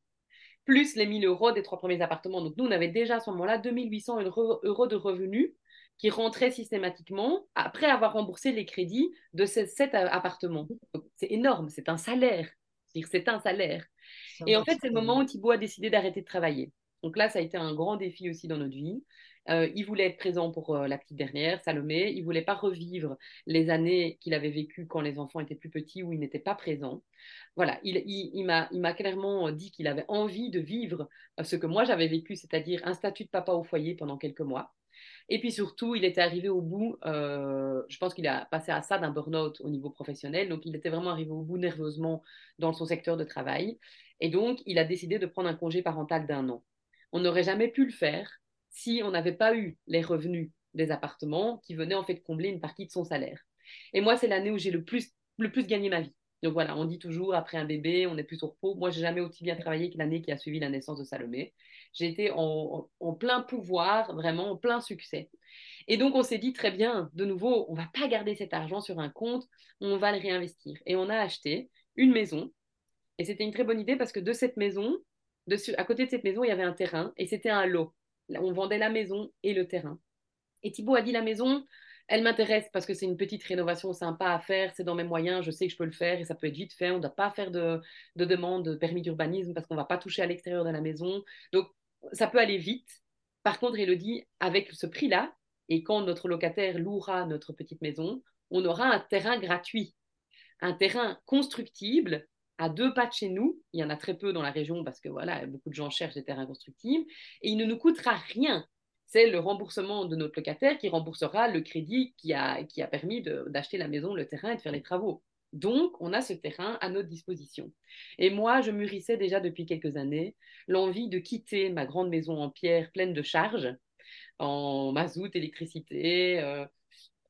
plus les 1000 euros des trois premiers appartements. Donc nous, on avait déjà à ce moment-là 2800 euros de revenus qui rentraient systématiquement après avoir remboursé les crédits de ces sept appartements. C'est énorme, c'est un salaire. C'est un salaire. Et en fait, c'est le moment où Thibaut a décidé d'arrêter de travailler. Donc là, ça a été un grand défi aussi dans notre vie. Euh, il voulait être présent pour euh, la petite dernière, Salomé. Il voulait pas revivre les années qu'il avait vécues quand les enfants étaient plus petits où il n'était pas présent. Voilà, il, m'a clairement dit qu'il avait envie de vivre euh, ce que moi j'avais vécu, c'est-à-dire un statut de papa au foyer pendant quelques mois. Et puis surtout, il était arrivé au bout, je pense qu'il a passé à ça d'un burn-out au niveau professionnel, donc il était vraiment arrivé au bout nerveusement dans son secteur de travail. Et donc, il a décidé de prendre un congé parental d'un an. On n'aurait jamais pu le faire si on n'avait pas eu les revenus des appartements qui venaient en fait combler une partie de son salaire. Et moi, c'est l'année où j'ai le plus, le plus gagné ma vie. Donc voilà, on dit toujours après un bébé, on est plus au repos. Moi, j'ai jamais aussi bien travaillé que l'année qui a suivi la naissance de Salomé. J'ai été en, plein pouvoir, vraiment en plein succès. Et donc, on s'est dit très bien, de nouveau, on va pas garder cet argent sur un compte, on va le réinvestir. Et on a acheté une maison. Et c'était une très bonne idée parce que de cette maison, à côté de cette maison, il y avait un terrain et c'était un lot on vendait la maison et le terrain. Et Thibaut a dit la maison, elle m'intéresse parce que c'est une petite rénovation sympa à faire, c'est dans mes moyens, je sais que je peux le faire et ça peut être vite fait. On ne doit pas faire de, demande de permis d'urbanisme parce qu'on ne va pas toucher à l'extérieur de la maison. Donc, ça peut aller vite. Par contre, dit, avec ce prix-là, et quand notre locataire louera notre petite maison, on aura un terrain gratuit, un terrain constructible à deux pas de chez nous. Il y en a très peu dans la région parce que voilà, beaucoup de gens cherchent des terrains constructibles et il ne nous coûtera rien. C'est le remboursement de notre locataire qui remboursera le crédit qui a, qui a permis d'acheter la maison, le terrain et de faire les travaux. Donc, on a ce terrain à notre disposition. Et moi, je mûrissais déjà depuis quelques années l'envie de quitter ma grande maison en pierre pleine de charges, en mazout, électricité, euh,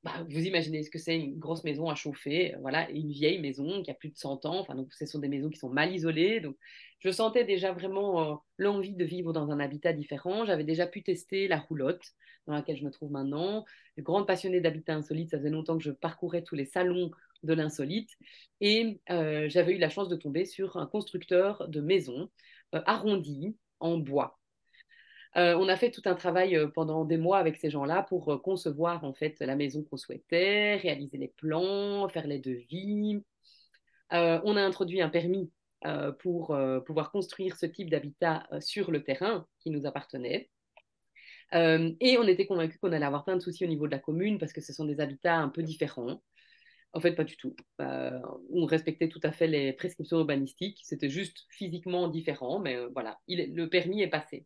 bah, vous imaginez ce que c'est une grosse maison à chauffer, voilà, une vieille maison qui a plus de 100 ans. Enfin, donc, ce sont des maisons qui sont mal isolées. Donc, je sentais déjà vraiment euh, l'envie de vivre dans un habitat différent. J'avais déjà pu tester la roulotte dans laquelle je me trouve maintenant. Grande passionnée d'habitat insolite, ça faisait longtemps que je parcourais tous les salons de l'insolite. Et euh, j'avais eu la chance de tomber sur un constructeur de maisons euh, arrondies en bois. Euh, on a fait tout un travail euh, pendant des mois avec ces gens-là pour euh, concevoir en fait la maison qu'on souhaitait, réaliser les plans, faire les devis. on a introduit un permis pour pouvoir construire ce type d'habitat sur le terrain qui nous appartenait. et on était convaincus qu'on allait avoir plein de soucis au niveau de la commune parce que ce sont des habitats un peu différents. En fait, pas du tout. on respectait tout à fait les prescriptions urbanistiques. C'était juste physiquement différent, mais voilà, le permis est passé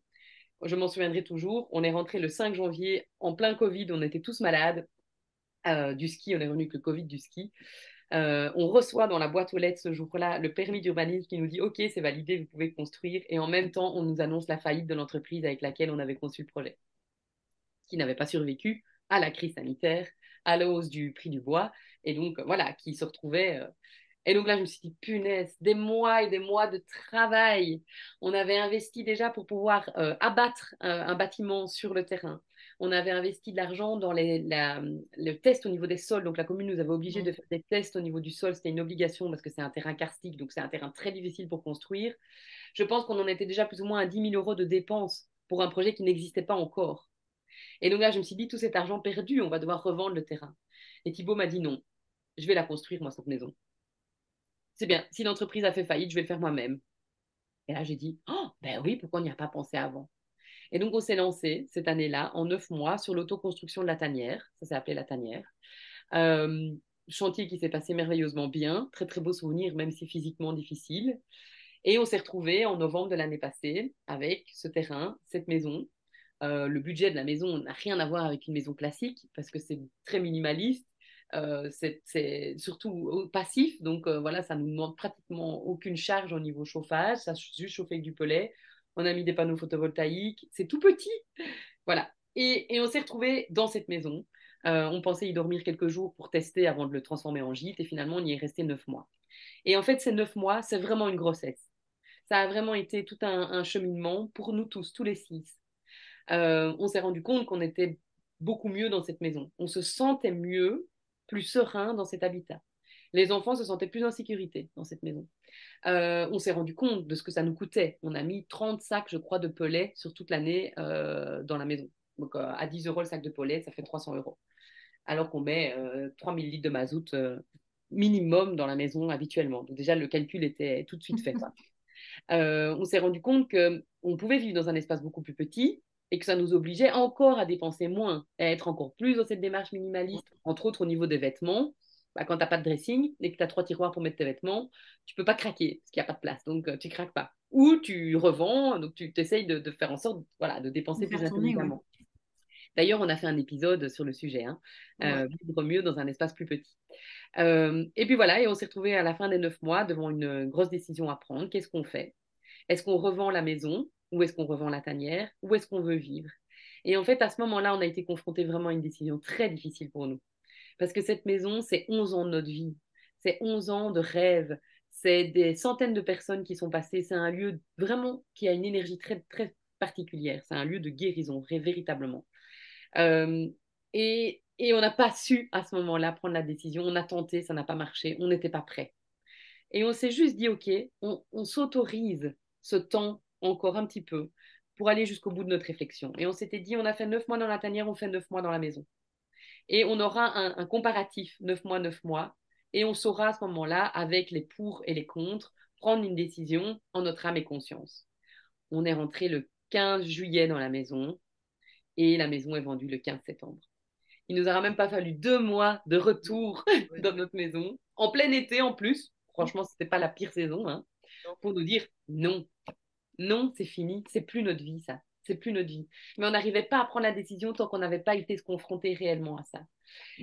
je m'en souviendrai toujours. On est rentré le 5 janvier en plein Covid, on était tous malades euh, du ski, on est revenu avec le Covid du ski. Euh, on reçoit dans la boîte aux lettres ce jour-là le permis d'urbanisme qui nous dit OK, c'est validé, vous pouvez construire. Et en même temps, on nous annonce la faillite de l'entreprise avec laquelle on avait conçu le projet, qui n'avait pas survécu à la crise sanitaire, à la hausse du prix du bois, et donc voilà, qui se retrouvait. Euh, et donc là, je me suis dit, punaise, des mois et des mois de travail. On avait investi déjà pour pouvoir euh, abattre un bâtiment sur le terrain on avait investi de l'argent dans le test au niveau des sols. Donc la commune nous avait obligé mmh. de faire des tests au niveau du sol. C'était une obligation parce que c'est un terrain karstique, donc c'est un terrain très difficile pour construire. Je pense qu'on en était déjà plus ou moins à 10 000 euros de dépenses pour un projet qui n'existait pas encore. Et donc là, je me suis dit, tout cet argent perdu, on va devoir revendre le terrain. Et Thibault m'a dit non, je vais la construire, moi, cette maison. C'est bien, si l'entreprise a fait faillite, je vais le faire moi-même. Et là, j'ai dit, oh, ben oui, pourquoi on n'y a pas pensé avant? Et donc, on s'est lancé cette année-là, en neuf mois, sur l'autoconstruction de la tanière. Ça s'est appelé la tanière. Euh, chantier qui s'est passé merveilleusement bien. Très, très beau souvenir, même si physiquement difficile. Et on s'est retrouvé en novembre de l'année passée avec ce terrain, cette maison. Euh, le budget de la maison n'a rien à voir avec une maison classique parce que c'est très minimaliste. Euh, c'est surtout passif, donc voilà, ça ne nous demande pratiquement aucune charge au niveau chauffage, ça juste chauffer avec du pellet on a mis des panneaux photovoltaïques, c'est tout petit. Voilà. Et, on s'est retrouvé dans cette maison. Euh, on pensait y dormir quelques jours pour tester avant de le transformer en gîte et finalement on y est resté neuf mois. Et en fait, ces neuf mois, c'est vraiment une grossesse. Ça a vraiment été tout un, cheminement pour nous tous, tous les six. Euh, on s'est rendu compte qu'on était beaucoup mieux dans cette maison. On se sentait mieux, plus serein dans cet habitat. Les enfants se sentaient plus en sécurité dans cette maison. Euh, on s'est rendu compte de ce que ça nous coûtait. On a mis 30 sacs, je crois, de pellet sur toute l'année euh, dans la maison. Donc, euh, à 10 euros le sac de pellet, ça fait 300 euros. Alors qu'on met 3000 litres de mazout minimum dans la maison habituellement. Donc, déjà, le calcul était tout de suite fait. on s'est rendu compte qu'on pouvait vivre dans un espace beaucoup plus petit et que ça nous obligeait encore à dépenser moins, à être encore plus dans cette démarche minimaliste, entre autres au niveau des vêtements bah, quand tu n'as pas de dressing et que tu as trois tiroirs pour mettre tes vêtements, tu peux pas craquer parce qu'il n'y a pas de place. Donc, euh, tu craques pas. Ou tu revends, donc tu essayes de, faire en sorte voilà, de dépenser plus intelligemment. D'ailleurs, on a fait un épisode sur le sujet, hein, euh, vivre mieux dans un espace plus petit. Euh, et puis voilà, et on s'est retrouvé à la fin des neuf mois devant une grosse décision à prendre. Qu'est-ce qu'on fait? Est-ce qu'on revend la maison? Ou est-ce qu'on revend la tanière Où est-ce qu'on veut vivre Et en fait, à ce moment-là, on a été confronté vraiment à une décision très difficile pour nous. Parce que cette maison, c'est 11 ans de notre vie. C'est 11 ans de rêve. C'est des centaines de personnes qui sont passées. C'est un lieu vraiment qui a une énergie très, très particulière. C'est un lieu de guérison, véritablement. Euh, et, on n'a pas su à ce moment-là prendre la décision. On a tenté, ça n'a pas marché. On n'était pas prêt. Et on s'est juste dit, OK, on s'autorise ce temps encore un petit peu pour aller jusqu'au bout de notre réflexion. Et on s'était dit, on a fait neuf mois dans la tanière, on fait neuf mois dans la maison et on aura un, comparatif 9 mois, 9 mois, et on saura à ce moment-là, avec les pour et les contre, prendre une décision en notre âme et conscience. On est rentré le 15 juillet dans la maison et la maison est vendue le 15 septembre. Il nous aura même pas fallu deux mois de retour dans notre maison, en plein été en plus. Franchement, ce n'était pas la pire saison, hein, pour nous dire non, non, c'est fini, c'est plus notre vie, ça c'est plus notre vie. Mais on n'arrivait pas à prendre la décision tant qu'on n'avait pas été se confronter réellement à ça.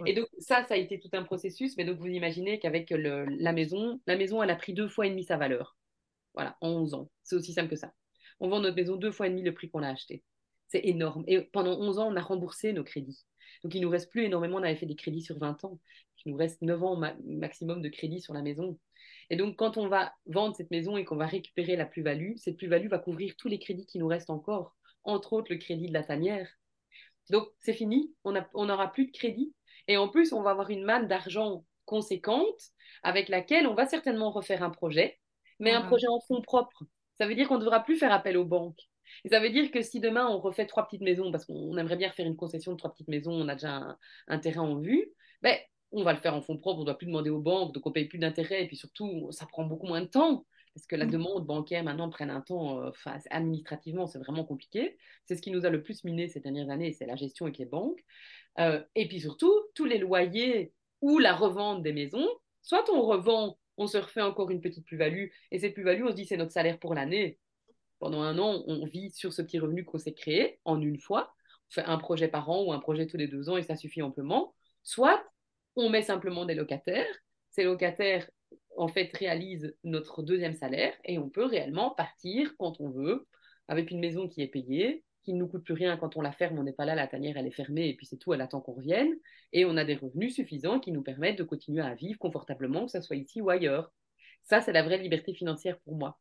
Et donc ça, ça a été tout un processus. Mais donc vous imaginez qu'avec la maison, la maison, elle a pris deux fois et demi sa valeur. Voilà, en 11 ans. C'est aussi simple que ça. On vend notre maison deux fois et demi le prix qu'on a acheté. C'est énorme. Et pendant 11 ans, on a remboursé nos crédits. Donc il nous reste plus énormément. On avait fait des crédits sur 20 ans. Il nous reste 9 ans maximum de crédits sur la maison. Et donc, quand on va vendre cette maison et qu'on va récupérer la plus-value, cette plus-value va couvrir tous les crédits qui nous restent encore entre autres le crédit de la tanière. Donc, c'est fini, on n'aura plus de crédit. Et en plus, on va avoir une manne d'argent conséquente avec laquelle on va certainement refaire un projet, mais un projet en fonds propres. Ça veut dire qu'on ne devra plus faire appel aux banques. Et ça veut dire que si demain on refait trois petites maisons, parce qu'on aimerait bien faire une concession de trois petites maisons, on a déjà un, terrain en vue, ben, on va le faire en fonds propres, on ne doit plus demander aux banques, donc on ne paye plus d'intérêt, et puis surtout, ça prend beaucoup moins de temps parce que la mm. demande bancaire maintenant prenne un temps, euh, administrativement, c'est vraiment compliqué. C'est ce qui nous a le plus miné ces dernières années, c'est la gestion avec les banques. Euh, et puis surtout, tous les loyers ou la revente des maisons, soit on revend, on se refait encore une petite plus-value, et cette plus-value, on se dit c'est notre salaire pour l'année. Pendant un an, on vit sur ce petit revenu qu'on s'est créé en une fois. On fait un projet par an ou un projet tous les deux ans et ça suffit amplement. Soit on met simplement des locataires ces locataires, en fait, réalisent notre deuxième salaire et on peut réellement partir quand on veut, avec une maison qui est payée, qui ne nous coûte plus rien quand on la ferme, on n'est pas là, la tanière elle est fermée et puis c'est tout, elle attend qu'on revienne. Et on a des revenus suffisants qui nous permettent de continuer à vivre confortablement, que ce soit ici ou ailleurs. Ça, c'est la vraie liberté financière pour moi.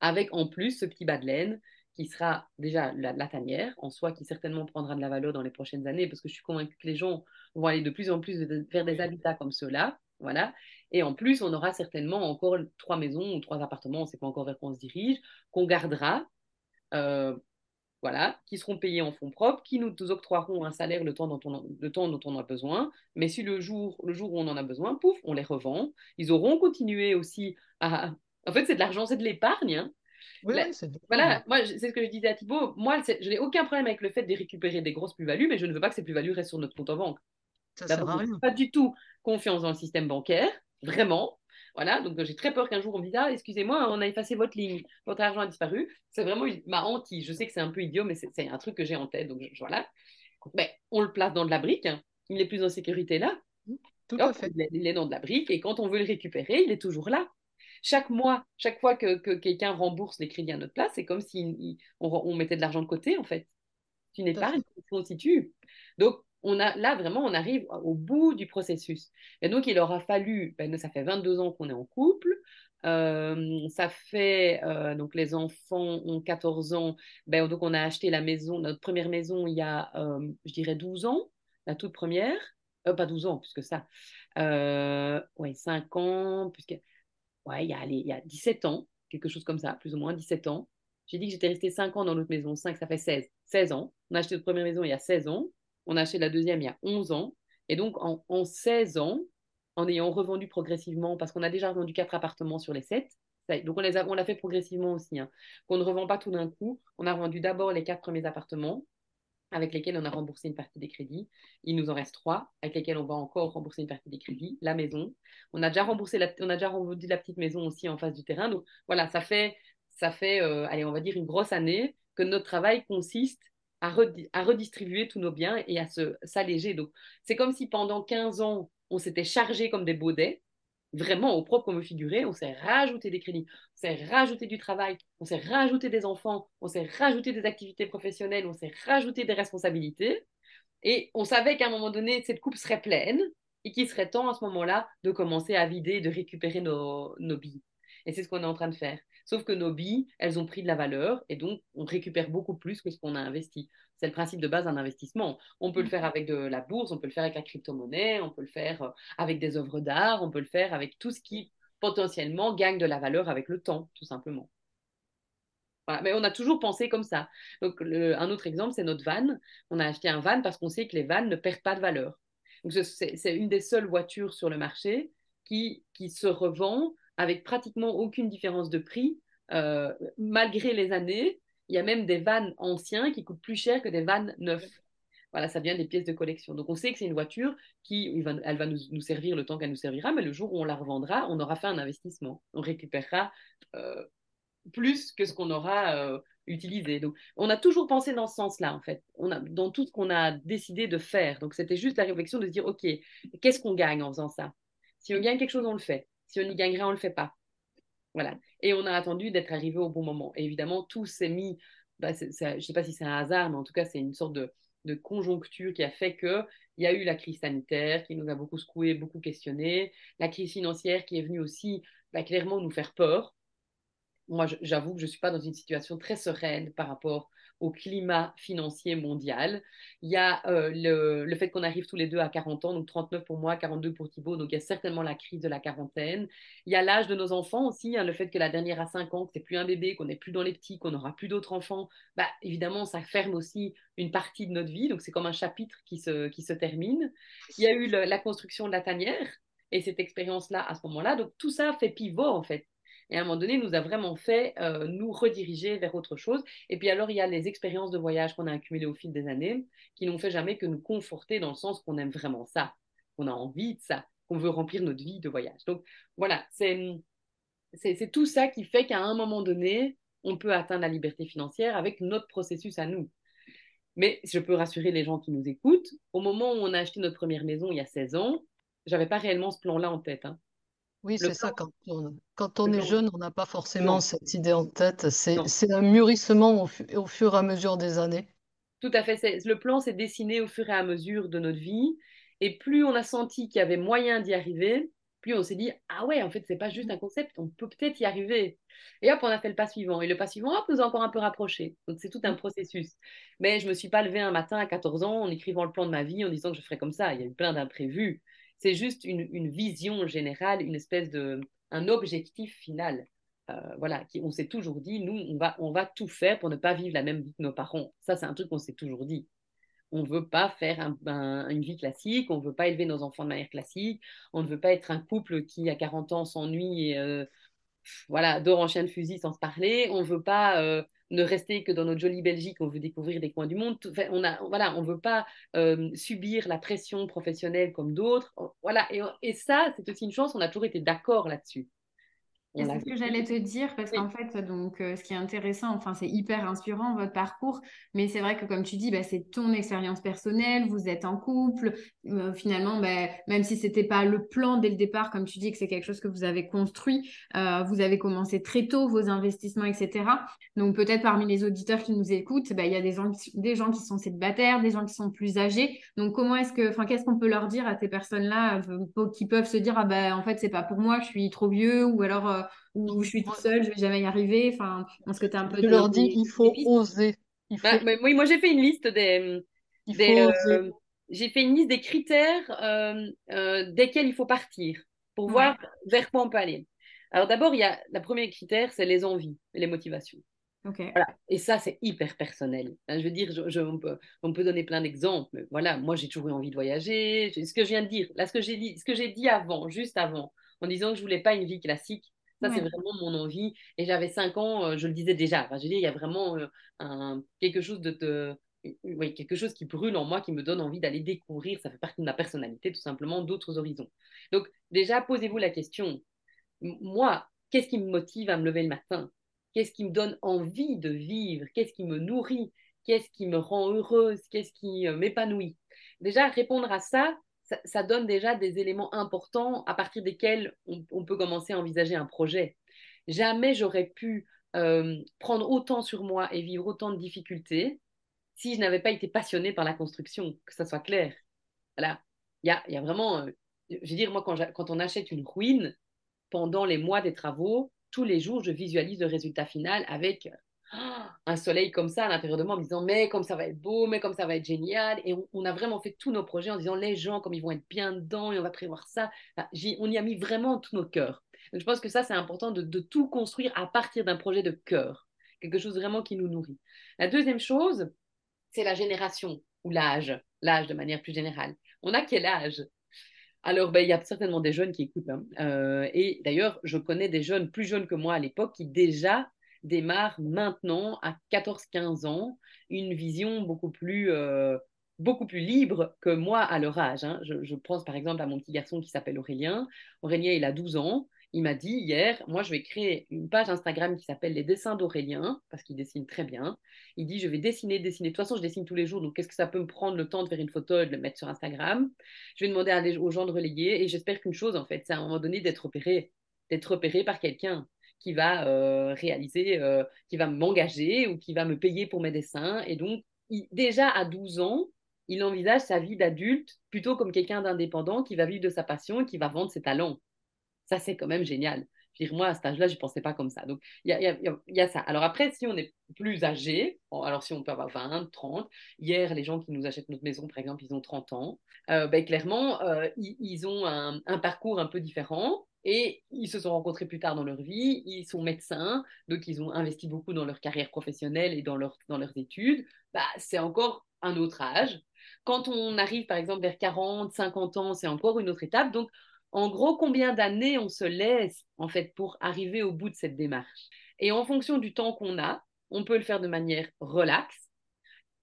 Avec en plus ce petit bas de laine qui sera déjà la, tanière en soi, qui certainement prendra de la valeur dans les prochaines années, parce que je suis convaincue que les gens vont aller de plus en plus vers des habitats comme ceux-là. Voilà. Et en plus, on aura certainement encore trois maisons ou trois appartements, on ne sait pas encore vers quoi on se dirige, qu'on gardera, euh, voilà, qui seront payés en fonds propres, qui nous octroieront un salaire le temps dont on, le temps dont on a besoin. Mais si le jour, le jour où on en a besoin, pouf, on les revend. Ils auront continué aussi à. En fait, c'est de l'argent, c'est de l'épargne. Hein. Oui, Voilà, moi, c'est ce que je disais à Thibault. Moi, je n'ai aucun problème avec le fait de récupérer des grosses plus-values, mais je ne veux pas que ces plus-values restent sur notre compte en banque. Ça sert à rien. Pas du tout confiance dans le système bancaire, vraiment. Voilà, donc j'ai très peur qu'un jour on me dise Ah, excusez-moi, on a effacé votre ligne, votre argent a disparu. C'est vraiment ma hantise. Je sais que c'est un peu idiot, mais c'est un truc que j'ai en tête. Donc voilà. Mais on le place dans de la brique. Hein. Il est plus en sécurité là. Tout à fait. Il est dans de la brique et quand on veut le récupérer, il est toujours là. Chaque mois, chaque fois que, quelqu'un rembourse les crédits à notre place, c'est comme si on, mettait de l'argent de côté en fait. C'est une épargne qui se constitue. Donc, on a, là, vraiment, on arrive au bout du processus. Et donc, il aura fallu, ben, ça fait 22 ans qu'on est en couple, euh, ça fait, euh, donc les enfants ont 14 ans, ben, donc on a acheté la maison, notre première maison il y a, euh, je dirais, 12 ans, la toute première, pas 12 ans, plus que ça, ouais, 5 ans, puisque, ouais, il y, a, il y a 17 ans, quelque chose comme ça, plus ou moins 17 ans. J'ai dit que j'étais restée 5 ans dans notre maison, 5, ça fait 16, 16 ans. On a acheté notre première maison il y a 16 ans. On a acheté la deuxième il y a 11 ans. Et donc, en, 16 ans, en ayant revendu progressivement, parce qu'on a déjà revendu quatre appartements sur les 7, donc on l'a fait progressivement aussi, hein, qu'on ne revend pas tout d'un coup. On a revendu d'abord les quatre premiers appartements, avec lesquels on a remboursé une partie des crédits. Il nous en reste trois, avec lesquels on va encore rembourser une partie des crédits. La maison. On a déjà remboursé la, on a déjà la petite maison aussi en face du terrain. Donc voilà, ça fait, ça fait euh, allez, on va dire une grosse année que notre travail consiste à, redistribuer tous nos biens et à s'alléger. Donc, c'est comme si pendant 15 ans, on s'était chargé comme des baudets, vraiment au propre comme figuré, on s'est rajouté des crédits, on s'est rajouté du travail, on s'est rajouté des enfants, on s'est rajouté des activités professionnelles, on s'est rajouté des responsabilités. Et on savait qu'à un moment donné, cette coupe serait pleine et qu'il serait temps à ce moment-là de commencer à vider, de récupérer nos, nos billes. Et c'est ce qu'on est en train de faire. Sauf que nos billes, elles ont pris de la valeur et donc on récupère beaucoup plus que ce qu'on a investi. C'est le principe de base d'un investissement. On peut le faire avec de la bourse, on peut le faire avec la crypto-monnaie, on peut le faire euh, avec des œuvres d'art, on peut le faire avec tout ce qui potentiellement gagne de la valeur avec le temps, tout simplement. Mais on a toujours pensé comme ça. Donc, un autre exemple, c'est notre van. On a acheté un van parce qu'on sait que les vannes ne perdent pas de valeur. c'est une des seules voitures sur le marché qui, qui se revend avec pratiquement aucune différence de prix, euh, malgré les années. Il y a même des vannes anciens qui coûtent plus cher que des vannes neufs. Voilà, ça vient des pièces de collection. Donc on sait que c'est une voiture qui, elle va nous, servir le temps qu'elle nous servira, mais le jour où on la revendra, on aura fait un investissement. On récupérera euh, plus que ce qu'on aura euh, utilisé. Donc on a toujours pensé dans ce sens-là, en fait, on a, dans tout ce qu'on a décidé de faire. Donc c'était juste la réflexion de se dire, OK, qu'est-ce qu'on gagne en faisant ça? Si on gagne quelque chose, on le fait. Si on y gagnerait, on ne le fait pas. Voilà. Et on a attendu d'être arrivé au bon moment. Évidemment, tout s'est mis, bah, je ne sais pas si c'est un hasard, mais en tout cas, c'est une sorte de, de conjoncture qui a fait qu'il y a eu la crise sanitaire qui nous a beaucoup secoué, beaucoup questionné, la crise financière qui est venue aussi bah, clairement nous faire peur. Moi, j'avoue que je ne suis pas dans une situation très sereine par rapport au climat financier mondial. Il y a euh, le, le, fait qu'on arrive tous les deux à 40 ans, donc 39 pour moi, 42 pour Thibault, donc il y a certainement la crise de la quarantaine. Il y a l'âge de nos enfants aussi, hein, le fait que la dernière a 5 ans, que c'est plus un bébé, qu'on n'est plus dans les petits, qu'on n'aura plus d'autres enfants, bah, évidemment, ça ferme aussi une partie de notre vie, donc c'est comme un chapitre qui se, qui se termine. Il y a eu la construction de la tanière, et cette expérience-là à ce moment-là. Donc tout ça fait pivot en fait et à un moment donné, nous a vraiment fait euh, nous rediriger vers autre chose. Et puis alors, il y a les expériences de voyage qu'on a accumulées au fil des années, qui n'ont fait jamais que nous conforter dans le sens qu'on aime vraiment ça, qu'on a envie de ça, qu'on veut remplir notre vie de voyage. Donc voilà, c'est tout ça qui fait qu'à un moment donné, on peut atteindre la liberté financière avec notre processus à nous. Mais je peux rassurer les gens qui nous écoutent, au moment où on a acheté notre première maison il y a 16 ans, j'avais pas réellement ce plan-là en tête. Hein. Oui, c'est ça. Quand on, quand on est jeune, on n'a pas forcément non, cette idée en tête. C'est, un mûrissement au, fu- au fur et à mesure des années. Tout à fait. Le plan s'est dessiné au fur et à mesure de notre vie. Et plus on a senti qu'il y avait moyen d'y arriver, plus on s'est dit, ah ouais, en fait, c'est pas juste un concept, on peut peut-être y arriver. Et hop, on a fait le pas suivant. Et le pas suivant, hop, nous a encore un peu rapprochés. Donc c'est tout un processus. Mais je me suis pas levée un matin à 14 ans en écrivant le plan de ma vie, en disant que je ferais comme ça. Il y a eu plein d'imprévus. C'est juste une, une vision générale, une espèce de, un objectif final. Euh, voilà, qui, on s'est toujours dit, nous, on va, on va tout faire pour ne pas vivre la même vie que nos parents. Ça, c'est un truc qu'on s'est toujours dit. On ne veut pas faire un, un, une vie classique, on ne veut pas élever nos enfants de manière classique, on ne veut pas être un couple qui, à 40 ans, s'ennuie et euh, voilà, dort en chien de fusil sans se parler. On ne veut pas euh, ne rester que dans notre jolie Belgique, on veut découvrir des coins du monde. Enfin, on a, on veut pas euh, subir la pression professionnelle comme d'autres. Voilà, et ça, c'est aussi une chance, on a toujours été d'accord là-dessus. C'est ce que j'allais te dire, parce Oui. qu'en fait, donc, euh, ce qui est intéressant, enfin, c'est hyper inspirant, votre parcours, mais c'est vrai que, comme tu dis, bah, c'est ton expérience personnelle, vous êtes en couple, euh, finalement, bah, même si c'était pas le plan dès le départ, comme tu dis, que c'est quelque chose que vous avez construit, euh, vous avez commencé très tôt vos investissements, etc. Donc, peut-être parmi les auditeurs qui nous écoutent, bah, il y a des gens, qui, des gens qui sont célibataires, des gens qui sont plus âgés. Donc, comment est-ce que, enfin, qu'est-ce qu'on peut leur dire à ces personnes-là qui peuvent se dire, ah ben, en fait, c'est pas pour moi, je suis trop vieux, ou alors, ou je suis toute seule, je vais jamais y arriver. Enfin, est-ce que tu as un peu je de... leur dis, il faut oser. Il Ah, mais oui, moi j'ai fait une liste des, il des, euh, j'ai fait une liste des critères euh, euh, desquels il faut partir pour Ouais, voir vers quoi on peut aller. Alors d'abord, il y a le premier critère, c'est les envies et les motivations. ok. Voilà. Et ça, c'est hyper personnel. Hein, je veux dire, je, je- on, peut, on peut donner plein d'exemples. mais Voilà, moi j'ai toujours eu envie de voyager. Ce que je viens de dire, là, ce que j'ai dit, ce que j'ai dit avant, juste avant, en disant que je voulais pas une vie classique. Ça, c'est vraiment mon envie. Et j'avais cinq ans, euh, je le disais déjà. Enfin, je dire, il y a vraiment euh, un, quelque chose de, oui, quelque chose qui brûle en moi, qui me donne envie d'aller découvrir. Ça fait partie de ma personnalité, tout simplement, d'autres horizons. Donc, déjà, posez-vous la question. Moi, qu'est-ce qui me motive à me lever le matin? Qu'est-ce qui me donne envie de vivre? Qu'est-ce qui me nourrit? Qu'est-ce qui me rend heureuse? Qu'est-ce qui euh, m'épanouit? Déjà, répondre à ça, ça, donne déjà des éléments importants à partir desquels on, peut commencer à envisager un projet. Jamais j'aurais pu euh, prendre autant sur moi et vivre autant de difficultés si je n'avais pas été passionnée par la construction, que ça soit clair. Voilà. Il y a, vraiment, euh, je veux dire, moi, quand, on achète une ruine, pendant les mois des travaux, tous les jours, je visualise le résultat final avec un soleil comme ça à l'intérieur de moi en me disant mais comme ça va être beau, mais comme ça va être génial. Et on, a vraiment fait tous nos projets en disant les gens comme ils vont être bien dedans et on va prévoir ça. On y a mis vraiment tout notre cœur. Donc je pense que ça c'est important de, de tout construire à partir d'un projet de cœur, quelque chose vraiment qui nous nourrit. La deuxième chose, c'est la génération ou l'âge, l'âge de manière plus générale. On a quel âge? Alors, ben, il y a certainement des jeunes qui écoutent. hein. Euh, et d'ailleurs, je connais des jeunes plus jeunes que moi à l'époque qui déjà démarrent maintenant, à 14-15 ans, une vision beaucoup plus, euh, beaucoup plus libre que moi à leur âge. hein. Je, pense par exemple à mon petit garçon qui s'appelle Aurélien. Aurélien, il a 12 ans. Il m'a dit hier, moi, je vais créer une page Instagram qui s'appelle Les dessins d'Aurélien, parce qu'il dessine très bien. Il dit, je vais dessiner, dessiner. De toute façon, je dessine tous les jours, donc qu'est-ce que ça peut me prendre le temps de faire une photo et de le mettre sur Instagram? Je vais demander à aux gens de relayer et j'espère qu'une chose, en fait, c'est à un moment donné d'être repéré, d'être repéré par quelqu'un qui va euh, réaliser, euh, qui va m'engager ou qui va me payer pour mes dessins. Et donc, déjà à 12 ans, il envisage sa vie d'adulte plutôt comme quelqu'un d'indépendant qui va vivre de sa passion et qui va vendre ses talents. Ça, c'est quand même génial. Je dire, moi, à cet âge-là, je ne pensais pas comme ça. Donc, il y a, ça. Alors après, si on est plus âgé, alors si on peut avoir 20, 30, hier, les gens qui nous achètent notre maison, par exemple, ils ont 30 ans, euh, ben, clairement, ils, ont un parcours un peu différent et ils se sont rencontrés plus tard dans leur vie, ils sont médecins, donc ils ont investi beaucoup dans leur carrière professionnelle et dans, dans leurs études. Bah, c'est encore un autre âge. Quand on arrive, par exemple, vers 40, 50 ans, c'est encore une autre étape. Donc, en gros, combien d'années on se laisse, en fait, pour arriver au bout de cette démarche? Et en fonction du temps qu'on a, on peut le faire de manière relaxe,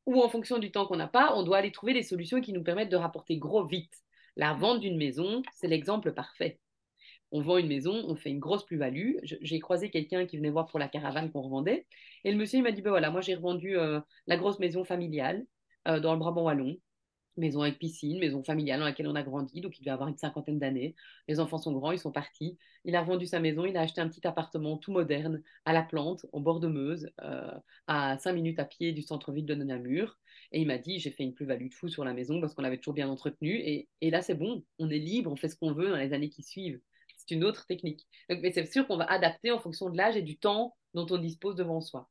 ou en fonction du temps qu'on n'a pas, on doit aller trouver des solutions qui nous permettent de rapporter gros vite. La vente d'une maison, c'est l'exemple parfait. On vend une maison, on fait une grosse plus-value. J'ai croisé quelqu'un qui venait voir pour la caravane qu'on revendait. Et le monsieur, il m'a dit, ben voilà, moi j'ai revendu euh, la grosse maison familiale euh, dans le Brabant Wallon. maison avec piscine, maison familiale dans laquelle on a grandi, donc il devait avoir une cinquantaine d'années. Les enfants sont grands, ils sont partis. Il a revendu sa maison, il a acheté un petit appartement tout moderne à la plante, au bord de Meuse, euh, à cinq minutes à pied du centre-ville de Namur. Et il m'a dit, j'ai fait une plus-value de fou sur la maison parce qu'on l'avait toujours bien entretenue. Et, et là, c'est bon, on est libre, on fait ce qu'on veut dans les années qui suivent. C'est une autre technique. Mais c'est sûr qu'on va adapter en fonction de l'âge et du temps dont on dispose devant soi.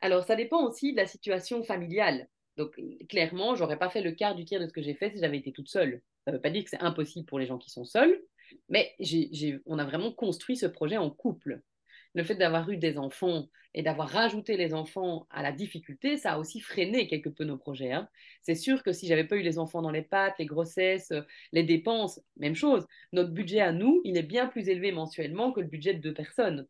Alors, ça dépend aussi de la situation familiale. Donc, clairement, j'aurais pas fait le quart du tiers de ce que j'ai fait si j'avais été toute seule. Ça ne veut pas dire que c'est impossible pour les gens qui sont seuls, mais on a vraiment construit ce projet en couple. Le fait d'avoir eu des enfants et d'avoir rajouté les enfants à la difficulté, ça a aussi freiné quelque peu nos projets. Hein. C'est sûr que si j'avais pas eu les enfants dans les pattes, les grossesses, les dépenses, même chose. Notre budget à nous, il est bien plus élevé mensuellement que le budget de deux personnes.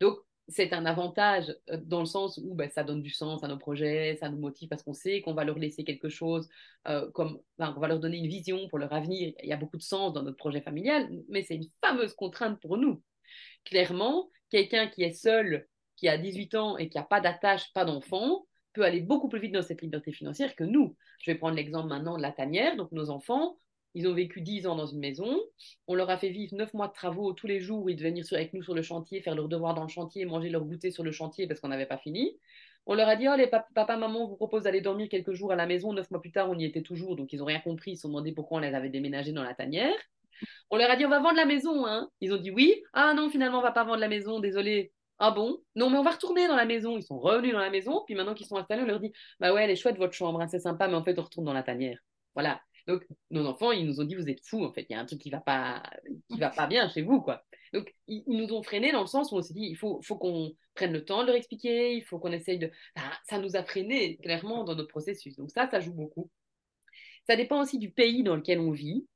Donc, c'est un avantage euh, dans le sens où bah, ça donne du sens à nos projets, ça nous motive parce qu'on sait qu'on va leur laisser quelque chose, euh, comme on va leur donner une vision pour leur avenir. Il y a beaucoup de sens dans notre projet familial, mais c'est une fameuse contrainte pour nous. Clairement, quelqu'un qui est seul, qui a 18 ans et qui n'a pas d'attache, pas d'enfant, peut aller beaucoup plus vite dans cette liberté financière que nous. Je vais prendre l'exemple maintenant de la tanière. Donc nos enfants, ils ont vécu 10 ans dans une maison. On leur a fait vivre 9 mois de travaux tous les jours. Ils devaient venir avec nous sur le chantier, faire leurs devoirs dans le chantier, manger leur goûter sur le chantier parce qu'on n'avait pas fini. On leur a dit, oh, les papa, maman vous propose d'aller dormir quelques jours à la maison. Neuf mois plus tard, on y était toujours. Donc, ils n'ont rien compris. Ils se sont demandé pourquoi on les avait déménagés dans la tanière. On leur a dit, on va vendre la maison. Hein. Ils ont dit oui. Ah non, finalement, on va pas vendre la maison. Désolé. Ah bon? Non, mais on va retourner dans la maison. Ils sont revenus dans la maison. Puis maintenant qu'ils sont installés, on leur dit, bah ouais, elle est chouette votre chambre. Hein, c'est sympa, mais en fait, on retourne dans la tanière. Voilà. Donc, nos enfants, ils nous ont dit, vous êtes fous, en fait, il y a un truc qui va pas, va pas bien chez vous, quoi. Donc, ils, nous ont freinés dans le sens où on s'est dit, il faut, faut qu'on prenne le temps de leur expliquer, il faut qu'on essaye de... ça nous a freinés, clairement, dans notre processus. Donc ça, ça joue beaucoup. Ça dépend aussi du pays dans lequel on vit.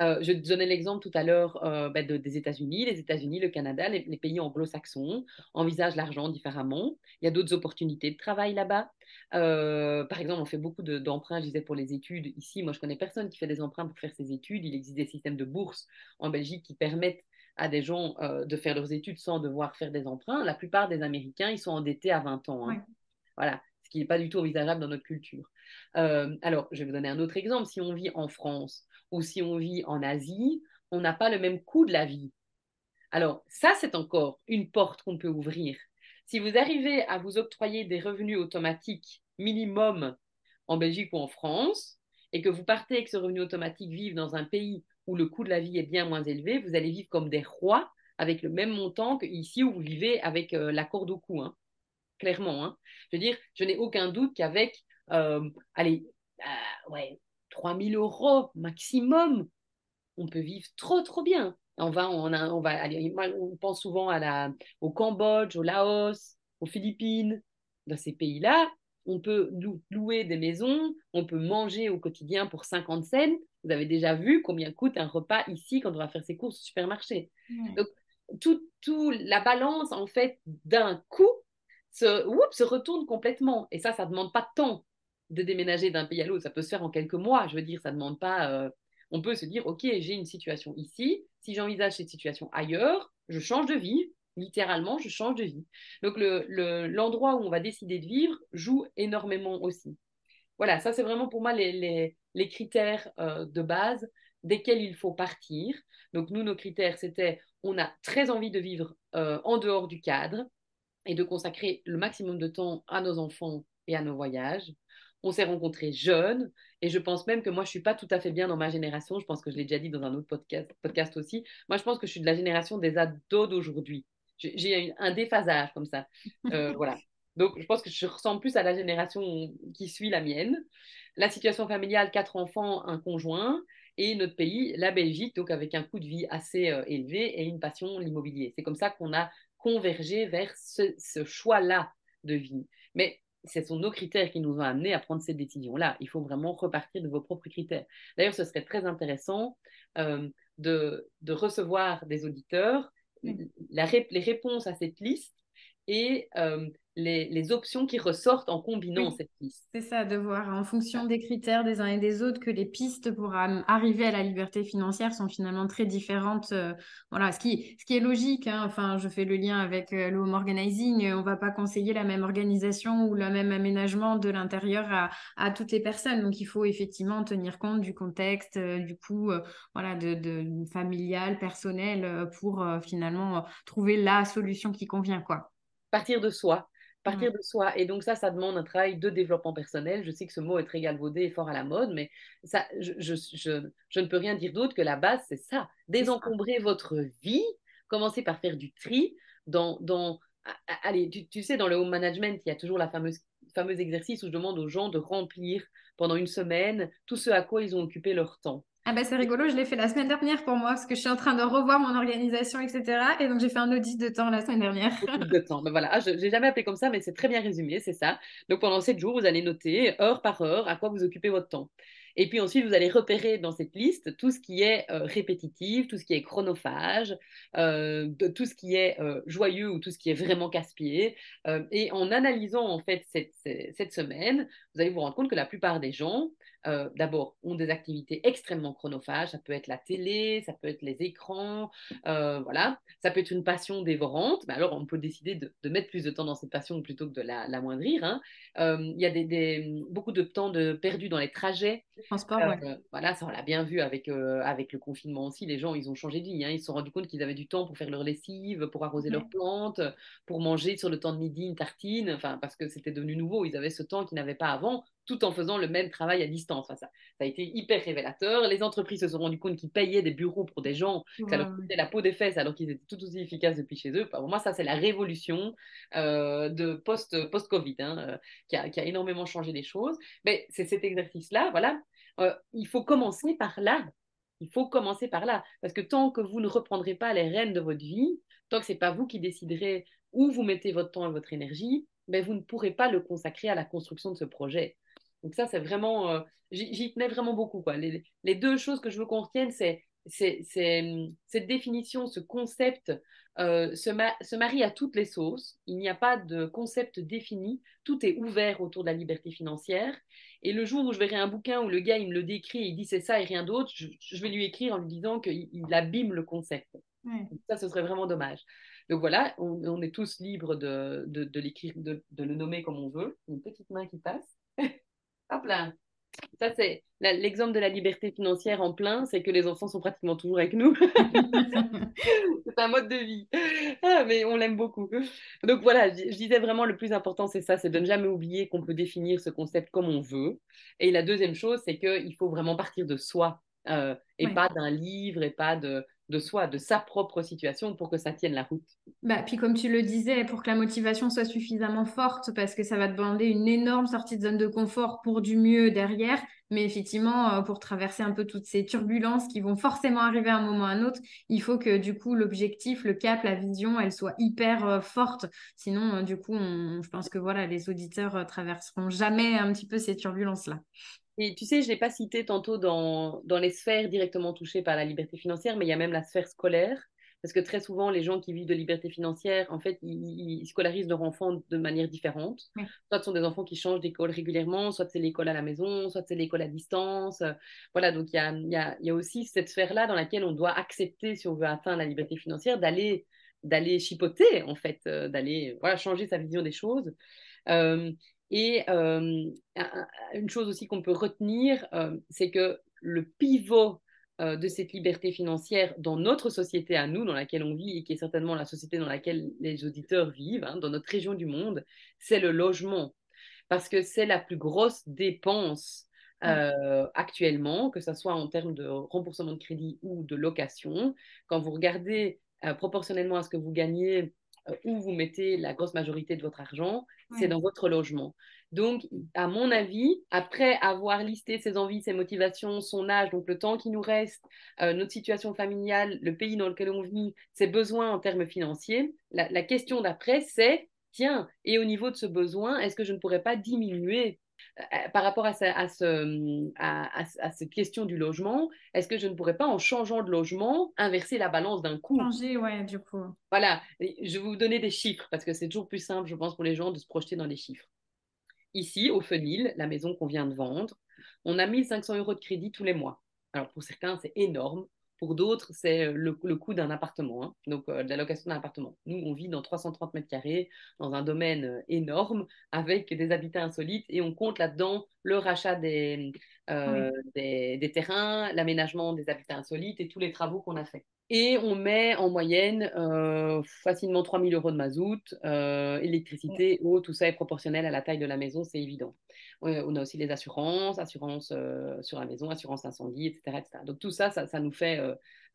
Euh, je donnais l'exemple tout à l'heure euh, bah, des États-Unis. Les États-Unis, le Canada, les, pays anglo-saxons envisagent l'argent différemment. Il y a d'autres opportunités de travail là-bas. Euh, par exemple, on fait beaucoup d'emprunts, je disais, pour les études. Ici, moi, je connais personne qui fait des emprunts pour faire ses études. Il existe des systèmes de bourse en Belgique qui permettent à des gens de faire leurs études sans devoir faire des emprunts. La plupart des Américains, ils sont endettés à 20 ans. Hein. Voilà, ce qui n'est pas du tout envisageable dans notre culture. alors, je vais vous donner un autre exemple. Si on vit en France, ou si on vit en Asie, on n'a pas le même coût de la vie. Alors, ça, c'est encore une porte qu'on peut ouvrir. Si vous arrivez à vous octroyer des revenus automatiques minimum en Belgique ou en France, et que vous partez avec ce revenu automatique vivre dans un pays où le coût de la vie est bien moins élevé, vous allez vivre comme des rois avec le même montant qu'ici où vous vivez avec euh, la corde au cou. Hein. Clairement. Hein. Je veux dire, je n'ai aucun doute qu'avec, euh, allez, euh, ouais, 3000 euros maximum, on peut vivre trop, trop bien. On va, on, on va on pense souvent à la, au Cambodge, au Laos, aux Philippines. Dans ces pays-là, on peut louer des maisons, on peut manger au quotidien pour 50 cents. Vous avez déjà vu combien coûte un repas ici quand on va faire ses courses au supermarché. Donc, tout, tout, la balance, en fait, d'un coup, se, se retourne complètement. Et ça, ça ne demande pas de temps de déménager d'un pays à l'autre. Ça peut se faire en quelques mois. Je veux dire, ça ne demande pas. Euh, on peut se dire, OK, j'ai une situation ici. Si j'envisage cette situation ailleurs, je change de vie. Littéralement, je change de vie. Donc, l'endroit le, où on va décider de vivre joue énormément aussi. Voilà, ça, c'est vraiment pour moi les, les, critères euh, de base desquels il faut partir. Donc, nous, nos critères, c'était on a très envie de vivre euh, en dehors du cadre et de consacrer le maximum de temps à nos enfants et à nos voyages. On s'est rencontrés jeunes et je pense même que moi, je suis pas tout à fait bien dans ma génération. Je pense que je l'ai déjà dit dans un autre podcast, podcast aussi. Moi, je pense que je suis de la génération des ados d'aujourd'hui. J'ai un déphasage comme ça. Euh, voilà. Donc, je pense que je ressemble plus à la génération qui suit la mienne. La situation familiale, quatre enfants, un conjoint. Et notre pays, la Belgique, donc avec un coût de vie assez euh, élevé et une passion, l'immobilier. C'est comme ça qu'on a convergé vers ce, ce choix-là de vie. Mais ce sont nos critères qui nous ont amenés à prendre cette décision-là. Il faut vraiment repartir de vos propres critères. D'ailleurs, ce serait très intéressant euh, de, recevoir des auditeurs les réponses à cette liste et les, options qui ressortent en combinant cette piste. C'est ça, de voir en fonction des critères des uns et des autres que les pistes pour arriver à la liberté financière sont finalement très différentes. Euh, voilà, ce qui, ce qui est logique. Hein. Enfin, je fais le lien avec euh, le home organizing. On ne va pas conseiller la même organisation ou le même aménagement de l'intérieur à, toutes les personnes. Donc, il faut effectivement tenir compte du contexte, euh, du coup, voilà, de, de, familial, personnel, pour finalement trouver la solution qui convient, quoi. Partir de soi partir de soi. Et donc ça, ça demande un travail de développement personnel. Je sais que ce mot est très galvaudé et fort à la mode, mais ça, je, je, je, ne peux rien dire d'autre que la base, c'est ça. Désencombrer votre vie, commencer par faire du tri dans... dans allez, tu, tu, sais, dans le home management, il y a toujours la fameuse fameux exercice où je demande aux gens de remplir pendant une semaine tout ce à quoi ils ont occupé leur temps. Ah bah c'est rigolo, je l'ai fait la semaine dernière pour moi parce que je suis en train de revoir mon organisation, etc. Et donc j'ai fait un audit de temps la semaine dernière. Audit de temps, ben voilà, ah, je n'ai jamais appelé comme ça, mais c'est très bien résumé, c'est ça. Donc pendant sept jours, vous allez noter heure par heure à quoi vous occupez votre temps. Et puis ensuite, vous allez repérer dans cette liste tout ce qui est euh, répétitif, tout ce qui est chronophage, euh, de, tout ce qui est euh, joyeux ou tout ce qui est vraiment casse-pied. et en analysant en fait cette, cette, semaine, vous allez vous rendre compte que la plupart des gens euh, d'abord, ont des activités extrêmement chronophages. Ça peut être la télé, ça peut être les écrans, euh, voilà. Ça peut être une passion dévorante. Mais alors, on peut décider de, mettre plus de temps dans cette passion plutôt que de la, l'amoindrir. Hein. Euh, il y a des, beaucoup de temps de perdu dans les trajets. Transport, Voilà, ça, on l'a bien vu avec, avec le confinement aussi. Les gens, ils ont changé de vie. Hein. Ils se sont rendus compte qu'ils avaient du temps pour faire leur lessive, pour arroser leurs plantes, pour manger sur le temps de midi une tartine. Enfin, parce que c'était devenu nouveau. Ils avaient ce temps qu'ils n'avaient pas avant tout en faisant le même travail à distance. ça, ça, a été hyper révélateur. Les entreprises se sont rendues compte qu'ils payaient des bureaux pour des gens, que ça leur coûtait la peau des fesses alors qu'ils étaient tout aussi efficaces depuis chez eux. pour moi, ça, c'est la révolution euh, de post-Covid hein, euh, qui, a, qui, a, énormément changé les choses. Mais c'est cet exercice-là, voilà. Euh, il faut commencer par là. Il faut commencer par là. Parce que tant que vous ne reprendrez pas les rênes de votre vie, tant que ce n'est pas vous qui déciderez où vous mettez votre temps et votre énergie, ben vous ne pourrez pas le consacrer à la construction de ce projet. Donc ça, c'est vraiment, euh, j'y tenais vraiment beaucoup. Quoi. Les, deux choses que je veux qu'on retienne, c'est cette définition, ce concept euh, se, marie à toutes les sauces. Il n'y a pas de concept défini. Tout est ouvert autour de la liberté financière. Et le jour où je verrai un bouquin où le gars, il me le décrit et il dit c'est ça et rien d'autre, je, vais lui écrire en lui disant qu'il abîme le concept. Ça, ce serait vraiment dommage. Donc voilà, on, est tous libres de, de l'écrire, de, de, le nommer comme on veut. Une petite main qui passe. Hop là. Ça, c'est l'exemple de la liberté financière en plein, c'est que les enfants sont pratiquement toujours avec nous. c'est un mode de vie. Ah, mais on l'aime beaucoup. Donc voilà, je, disais vraiment le plus important, c'est ça, c'est de ne jamais oublier qu'on peut définir ce concept comme on veut. Et la deuxième chose, c'est qu'il faut vraiment partir de soi euh, et pas d'un livre et pas de, de soi, de sa propre situation pour que ça tienne la route. Bah, puis comme tu le disais, pour que la motivation soit suffisamment forte, parce que ça va demander une énorme sortie de zone de confort pour du mieux derrière, mais effectivement, euh, pour traverser un peu toutes ces turbulences qui vont forcément arriver à un moment ou à un autre, il faut que du coup l'objectif, le cap, la vision, elle soit hyper euh, forte. Sinon, euh, du coup, je pense que voilà, les auditeurs traverseront jamais un petit peu ces turbulences-là. Et tu sais, je ne l'ai pas cité tantôt dans, dans les sphères directement touchées par la liberté financière, mais il y a même la sphère scolaire. Parce que très souvent, les gens qui vivent de liberté financière, en fait, ils, scolarisent leurs enfants de manière différente. Soit ce sont des enfants qui changent d'école régulièrement, soit c'est l'école à la maison, soit c'est l'école à distance. Voilà, donc il y a, y, a, y a, aussi cette sphère-là dans laquelle on doit accepter, si on veut atteindre la liberté financière, d'aller d'aller chipoter, en fait, euh, d'aller voilà, changer sa vision des choses. Euh, et euh, une chose aussi qu'on peut retenir, euh, c'est que le pivot euh, de cette liberté financière dans notre société à nous, dans laquelle on vit, et qui est certainement la société dans laquelle les auditeurs vivent, hein, dans notre région du monde, c'est le logement. Parce que c'est la plus grosse dépense actuellement, que ce soit en termes de remboursement de crédit ou de location. Quand vous regardez proportionnellement à ce que vous gagnez, où vous mettez la grosse majorité de votre argent, c'est dans votre logement. Donc, à mon avis, après avoir listé ses envies, ses motivations, son âge, donc le temps qui nous reste, euh, notre situation familiale, le pays dans lequel on vit, ses besoins en termes financiers, la, la question d'après, c'est, tiens, et au niveau de ce besoin, est-ce que je ne pourrais pas diminuer euh, par rapport à, ce, à, ce, à, à, cette question du logement, est-ce que je ne pourrais pas, en changeant de logement, inverser la balance d'un coup? Changer, ouais, du coup. Voilà, je vais vous donner des chiffres parce que c'est toujours plus simple, je pense, pour les gens de se projeter dans des chiffres. Ici, au Fenil, la maison qu'on vient de vendre, on a 1500 euros de crédit tous les mois. Alors pour certains, c'est énorme. Pour d'autres, c'est euh, le, coût d'un appartement, hein. donc euh, de la location d'un appartement. Nous, on vit dans 330 mètres carrés, dans un domaine euh, énorme, avec des habitats insolites, et on compte là-dedans le rachat des, des, terrains, l'aménagement des habitats insolites et tous les travaux qu'on a faits. Et on met en moyenne facilement 3000 euros de mazout, électricité, eau, tout ça est proportionnel à la taille de la maison, c'est évident. on a aussi les assurances, assurance sur la maison, assurance incendie, etc. Donc tout ça, ça, nous fait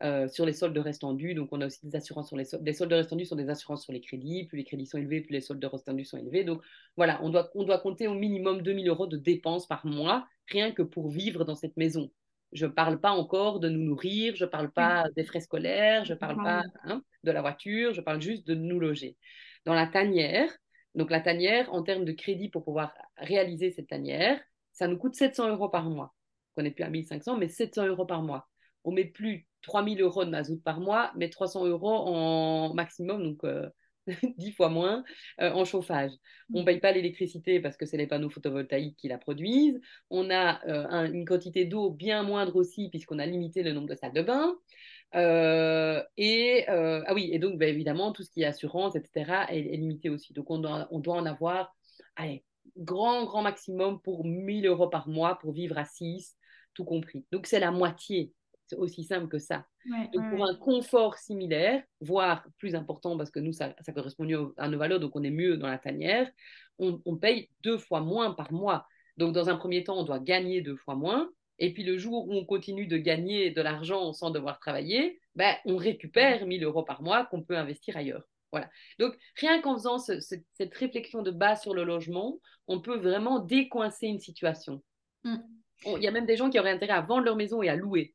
euh, sur les soldes de restendus. Donc, on a aussi des assurances sur les soldes. Les soldes de restendus sont des assurances sur les crédits. Plus les crédits sont élevés, plus les soldes de restendus sont élevés. Donc, voilà, on doit, on doit compter au minimum 2000 euros de dépenses par mois, rien que pour vivre dans cette maison. Je ne parle pas encore de nous nourrir, je ne parle pas des frais scolaires, je ne parle pas hein, de la voiture, je parle juste de nous loger. Dans la tanière, donc la tanière, en termes de crédit pour pouvoir réaliser cette tanière, ça nous coûte 700 euros par mois. On n'est plus à 1500, mais 700 euros par mois. On met plus 3000 euros de mazout par mois, mais 300 euros en maximum, donc 10 euh, fois moins euh, en chauffage. On ne mm. paye pas l'électricité parce que c'est les panneaux photovoltaïques qui la produisent. On a euh, une quantité d'eau bien moindre aussi puisqu'on a limité le nombre de salles de bain. et ah oui, et donc bah, évidemment tout ce qui est assurance, etc. est, limité aussi. Donc on doit, on doit en avoir, allez, grand grand maximum pour 1000 euros par mois pour vivre à 6, tout compris. Donc c'est la moitié c'est aussi simple que ça. donc, pour un confort similaire, voire plus important, parce que nous, ça, ça correspond mieux à nos valeurs, donc on est mieux dans la tanière, on, paye deux fois moins par mois. Donc, dans un premier temps, on doit gagner deux fois moins. Et puis, le jour où on continue de gagner de l'argent sans devoir travailler, ben, on récupère 1000 euros par mois qu'on peut investir ailleurs. Voilà. Donc, rien qu'en faisant cette réflexion de base sur le logement, on peut vraiment décoincer une situation. Mm. Il y a même des gens qui auraient intérêt à vendre leur maison et à louer.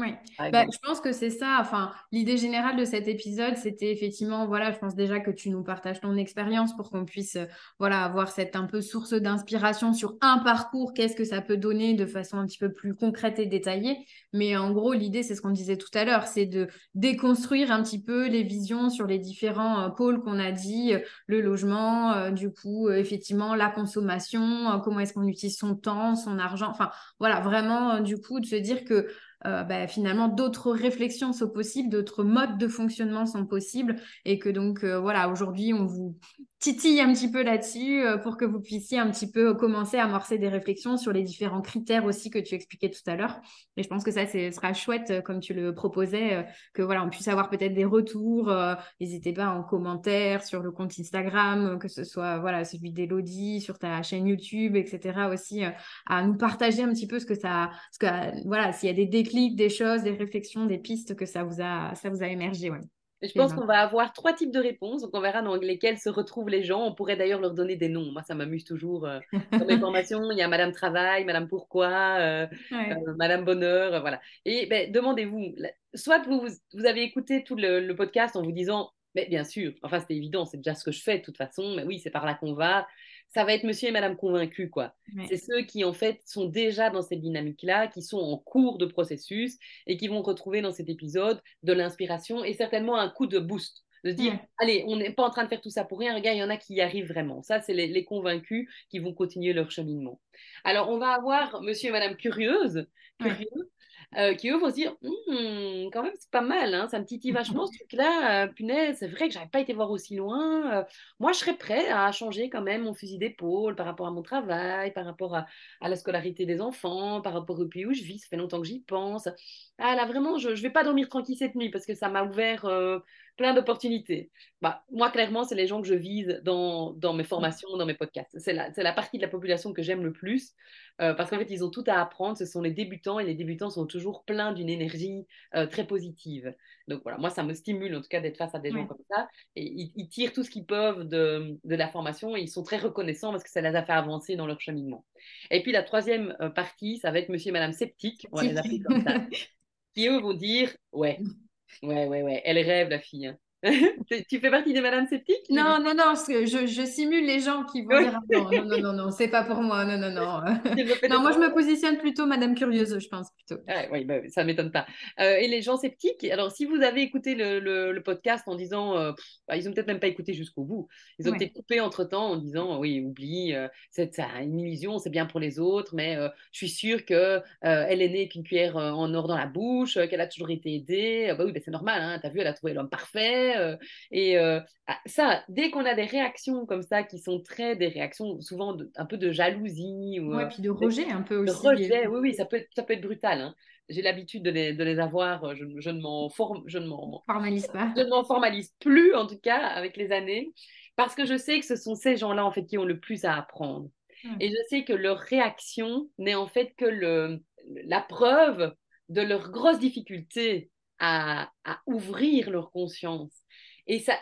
Oui, bah, je pense que c'est ça. Enfin, l'idée générale de cet épisode, c'était effectivement, voilà, je pense déjà que tu nous partages ton expérience pour qu'on puisse, euh, voilà, avoir cette un peu source d'inspiration sur un parcours, qu'est-ce que ça peut donner de façon un petit peu plus concrète et détaillée. Mais en gros, l'idée, c'est ce qu'on disait tout à l'heure, c'est de déconstruire un petit peu les visions sur les différents euh, pôles qu'on a dit, euh, le logement, du coup, effectivement, la consommation, comment est-ce qu'on utilise son temps, son argent. Enfin, voilà, vraiment, du coup, de se dire que euh, bah, finalement d'autres réflexions sont possibles, d'autres modes de fonctionnement sont possibles et que donc euh, voilà aujourd'hui on vous titille un petit peu là-dessus euh, pour que vous puissiez un petit peu commencer à amorcer des réflexions sur les différents critères aussi que tu expliquais tout à l'heure. Et je pense que ça, ce sera chouette, euh, comme tu le proposais, que voilà, on puisse avoir peut-être des retours. N'hésitez pas en commentaire sur le compte Instagram, que ce soit voilà celui d'Elodie, sur ta chaîne YouTube, etc. aussi, à nous partager un petit peu ce que ça, ce que voilà, s'il y a des déclics, des choses, des réflexions, des pistes que ça vous a, ça vous a émergé. Ouais. Je pense qu'on va avoir trois types de réponses, donc on verra dans lesquelles se retrouvent les gens. On pourrait d'ailleurs leur donner des noms. Moi, ça m'amuse toujours. Euh, dans mes formations, il y a Madame Travail, Madame Pourquoi, euh, euh, Madame Bonheur, voilà. Et ben, demandez-vous, soit vous, vous avez écouté tout le, podcast en vous disant, mais bien sûr, enfin c'est évident, c'est déjà ce que je fais de toute façon, mais oui, c'est par là qu'on va ça va être monsieur et madame convaincus, quoi. C'est ceux qui, en fait, sont déjà dans cette dynamique-là, qui sont en cours de processus et qui vont retrouver dans cet épisode de l'inspiration et certainement un coup de boost. De dire, allez, on n'est pas en train de faire tout ça pour rien, regarde, il y en a qui y arrivent vraiment. Ça, c'est les, convaincus qui vont continuer leur cheminement. Alors, on va avoir monsieur et madame curieuse, curieux, euh, qui eux vont se dire «Hmm, quand même c'est pas mal hein, ça me titille vachement ce truc là euh, punaise c'est vrai que j'avais pas été voir aussi loin euh, moi je serais prêt à changer quand même mon fusil d'épaule par rapport à mon travail par rapport à, la scolarité des enfants par rapport au pays où je vis ça fait longtemps que j'y pense. Ah là vraiment je, je vais pas dormir tranquille cette nuit parce que ça m'a ouvert plein d'opportunités. Bah, moi, clairement, c'est les gens que je vise dans, dans mes formations, dans mes podcasts. C'est la, la, partie de la population que j'aime le plus euh, parce qu'en fait, ils ont tout à apprendre. Ce sont les débutants et les débutants sont toujours pleins d'une énergie euh, très positive. Donc voilà, moi, ça me stimule en tout cas d'être face à des gens comme ça. Et ils, tirent tout ce qu'ils peuvent de, de, la formation et ils sont très reconnaissants parce que ça les a fait avancer dans leur cheminement. Et puis la troisième euh, partie, ça va être monsieur et madame sceptique, on va les appeler comme ça, qui eux vont dire Ouais, Ouais, ouais, ouais. Elle rêve, la fille. Hein. Tu fais partie des madames sceptiques Non, non, non, je, je, simule les gens qui vont dire non, non, non, non, non c'est pas pour moi, non, non, non. non, moi je me positionne plutôt madame curieuse, je pense plutôt. oui, bah, ça m'étonne pas. Euh, et les gens sceptiques, alors si vous avez écouté le, le, podcast en disant, euh, bah, ils ont peut-être même pas écouté jusqu'au bout, ils ont été coupés entre temps en disant, oui, oublie, euh, c'est une illusion, c'est bien pour les autres, mais je suis sûre que elle est née avec une cuillère en or dans la bouche, qu'elle a toujours été aidée. bah oui, bah, c'est normal, hein, t'as vu, elle a trouvé l'homme parfait. Euh, et euh, ah, ça, dès qu'on a des réactions comme ça, qui sont très des réactions souvent un peu de jalousie. Ou, ouais, euh, puis de rejet un peu aussi. De rejet, oui, oui, ça peut être, ça peut être brutal. Hein. J'ai l'habitude de les, de les, avoir, je, je ne m'en je ne formalise pas. Je ne m'en formalise plus, en tout cas, avec les années, parce que je sais que ce sont ces gens-là, en fait, qui ont le plus à apprendre. Et je sais que leur réaction n'est en fait que le, la preuve de leurs grosses difficultés à, ouvrir leur conscience. Et ça,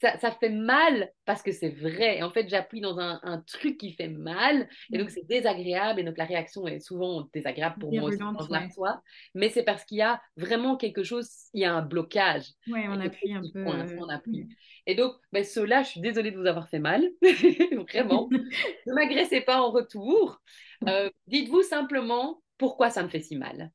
ça, fait mal parce que c'est vrai. en fait, j'appuie dans un, truc qui fait mal. Et donc, mm. c'est désagréable. Et donc, la réaction est souvent désagréable pour moi aussi dans la foi. Mais c'est parce qu'il y a vraiment quelque chose, il y a un blocage. Oui, on appuie un peu. on appuie. Et donc, ben, ceux-là, je suis désolée de vous avoir fait mal. vraiment. ne m'agressez pas en retour. Euh, dites-vous simplement pourquoi ça me fait si mal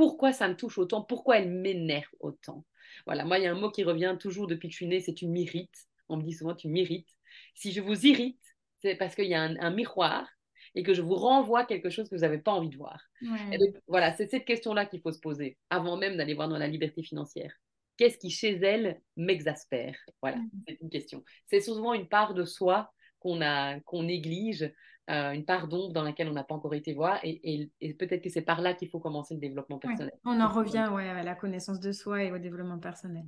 pourquoi ça me touche autant, pourquoi elle m'énerve autant. Voilà, moi, il y a un mot qui revient toujours depuis que je suis née, c'est tu m'irrites. On me dit souvent tu m'irrites. Si je vous irrite, c'est parce qu'il y a un, miroir et que je vous renvoie quelque chose que vous n'avez pas envie de voir. voilà, c'est cette question-là qu'il faut se poser avant même d'aller voir dans la liberté financière. Qu'est-ce qui chez elle m'exaspère? Voilà, mm. c'est une question. C'est souvent une part de soi qu'on qu'on néglige euh, une part d'ombre dans laquelle on n'a pas encore été voir. Et, peut-être que c'est par là qu'il faut commencer le développement personnel. on en revient ouais, à la connaissance de soi et au développement personnel.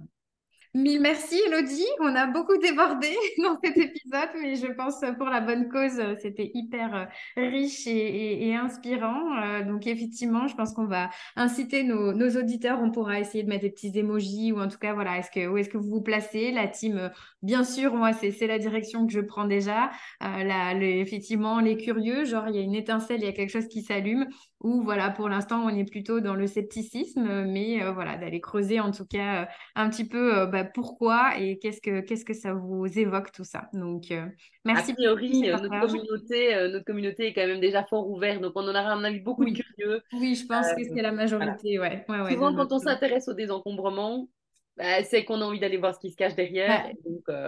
Mille merci Elodie, on a beaucoup débordé dans cet épisode, mais je pense pour la bonne cause, c'était hyper euh, riche et, inspirant. Euh, donc effectivement, je pense qu'on va inciter nos, auditeurs, on pourra essayer de mettre des petits emojis ou en tout cas, voilà, est-ce que, où est-ce que vous vous placez? La team, euh, bien sûr, moi, c'est la direction que je prends déjà. là, effectivement, les curieux, genre il y a une étincelle, il y a quelque chose qui s'allume ou voilà, pour l'instant, on est plutôt dans le scepticisme, mais voilà, d'aller creuser en tout cas un petit peu bah, pourquoi et qu'est-ce que, qu'est-ce que ça vous évoque tout ça. Donc, euh, merci. A priori, euh, notre communauté, euh, notre communauté est quand même déjà fort ouverte, donc on en aura un avis beaucoup de curieux. Oui, je pense que c'est la majorité. Ouais. Ouais, Souvent, quand on s'intéresse au désencombrement, bah, c'est qu'on a envie d'aller voir ce qui se cache derrière.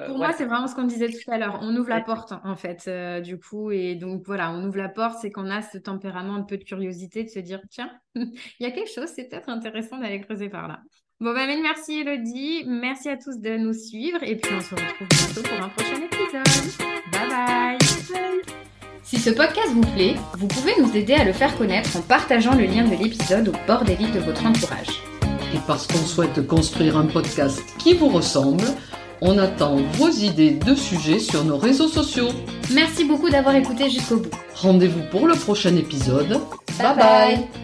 pour moi, c'est vraiment ce qu'on disait tout à l'heure. On ouvre la porte, en fait, du coup. Et donc, voilà, on ouvre la porte, c'est qu'on a ce tempérament, un peu de curiosité, de se dire, tiens, il y a quelque chose, c'est peut-être intéressant d'aller creuser par là. Bon, ben, merci Elodie. Merci à tous de nous suivre. Et puis, on se retrouve bientôt pour un prochain épisode. Bye bye. Si ce podcast vous plaît, vous pouvez nous aider à le faire connaître en partageant le lien de l'épisode au bord des lits de votre entourage. Et parce qu'on souhaite construire un podcast qui vous ressemble, on attend vos idées de sujets sur nos réseaux sociaux. Merci beaucoup d'avoir écouté jusqu'au bout. Rendez-vous pour le prochain épisode. bye. bye.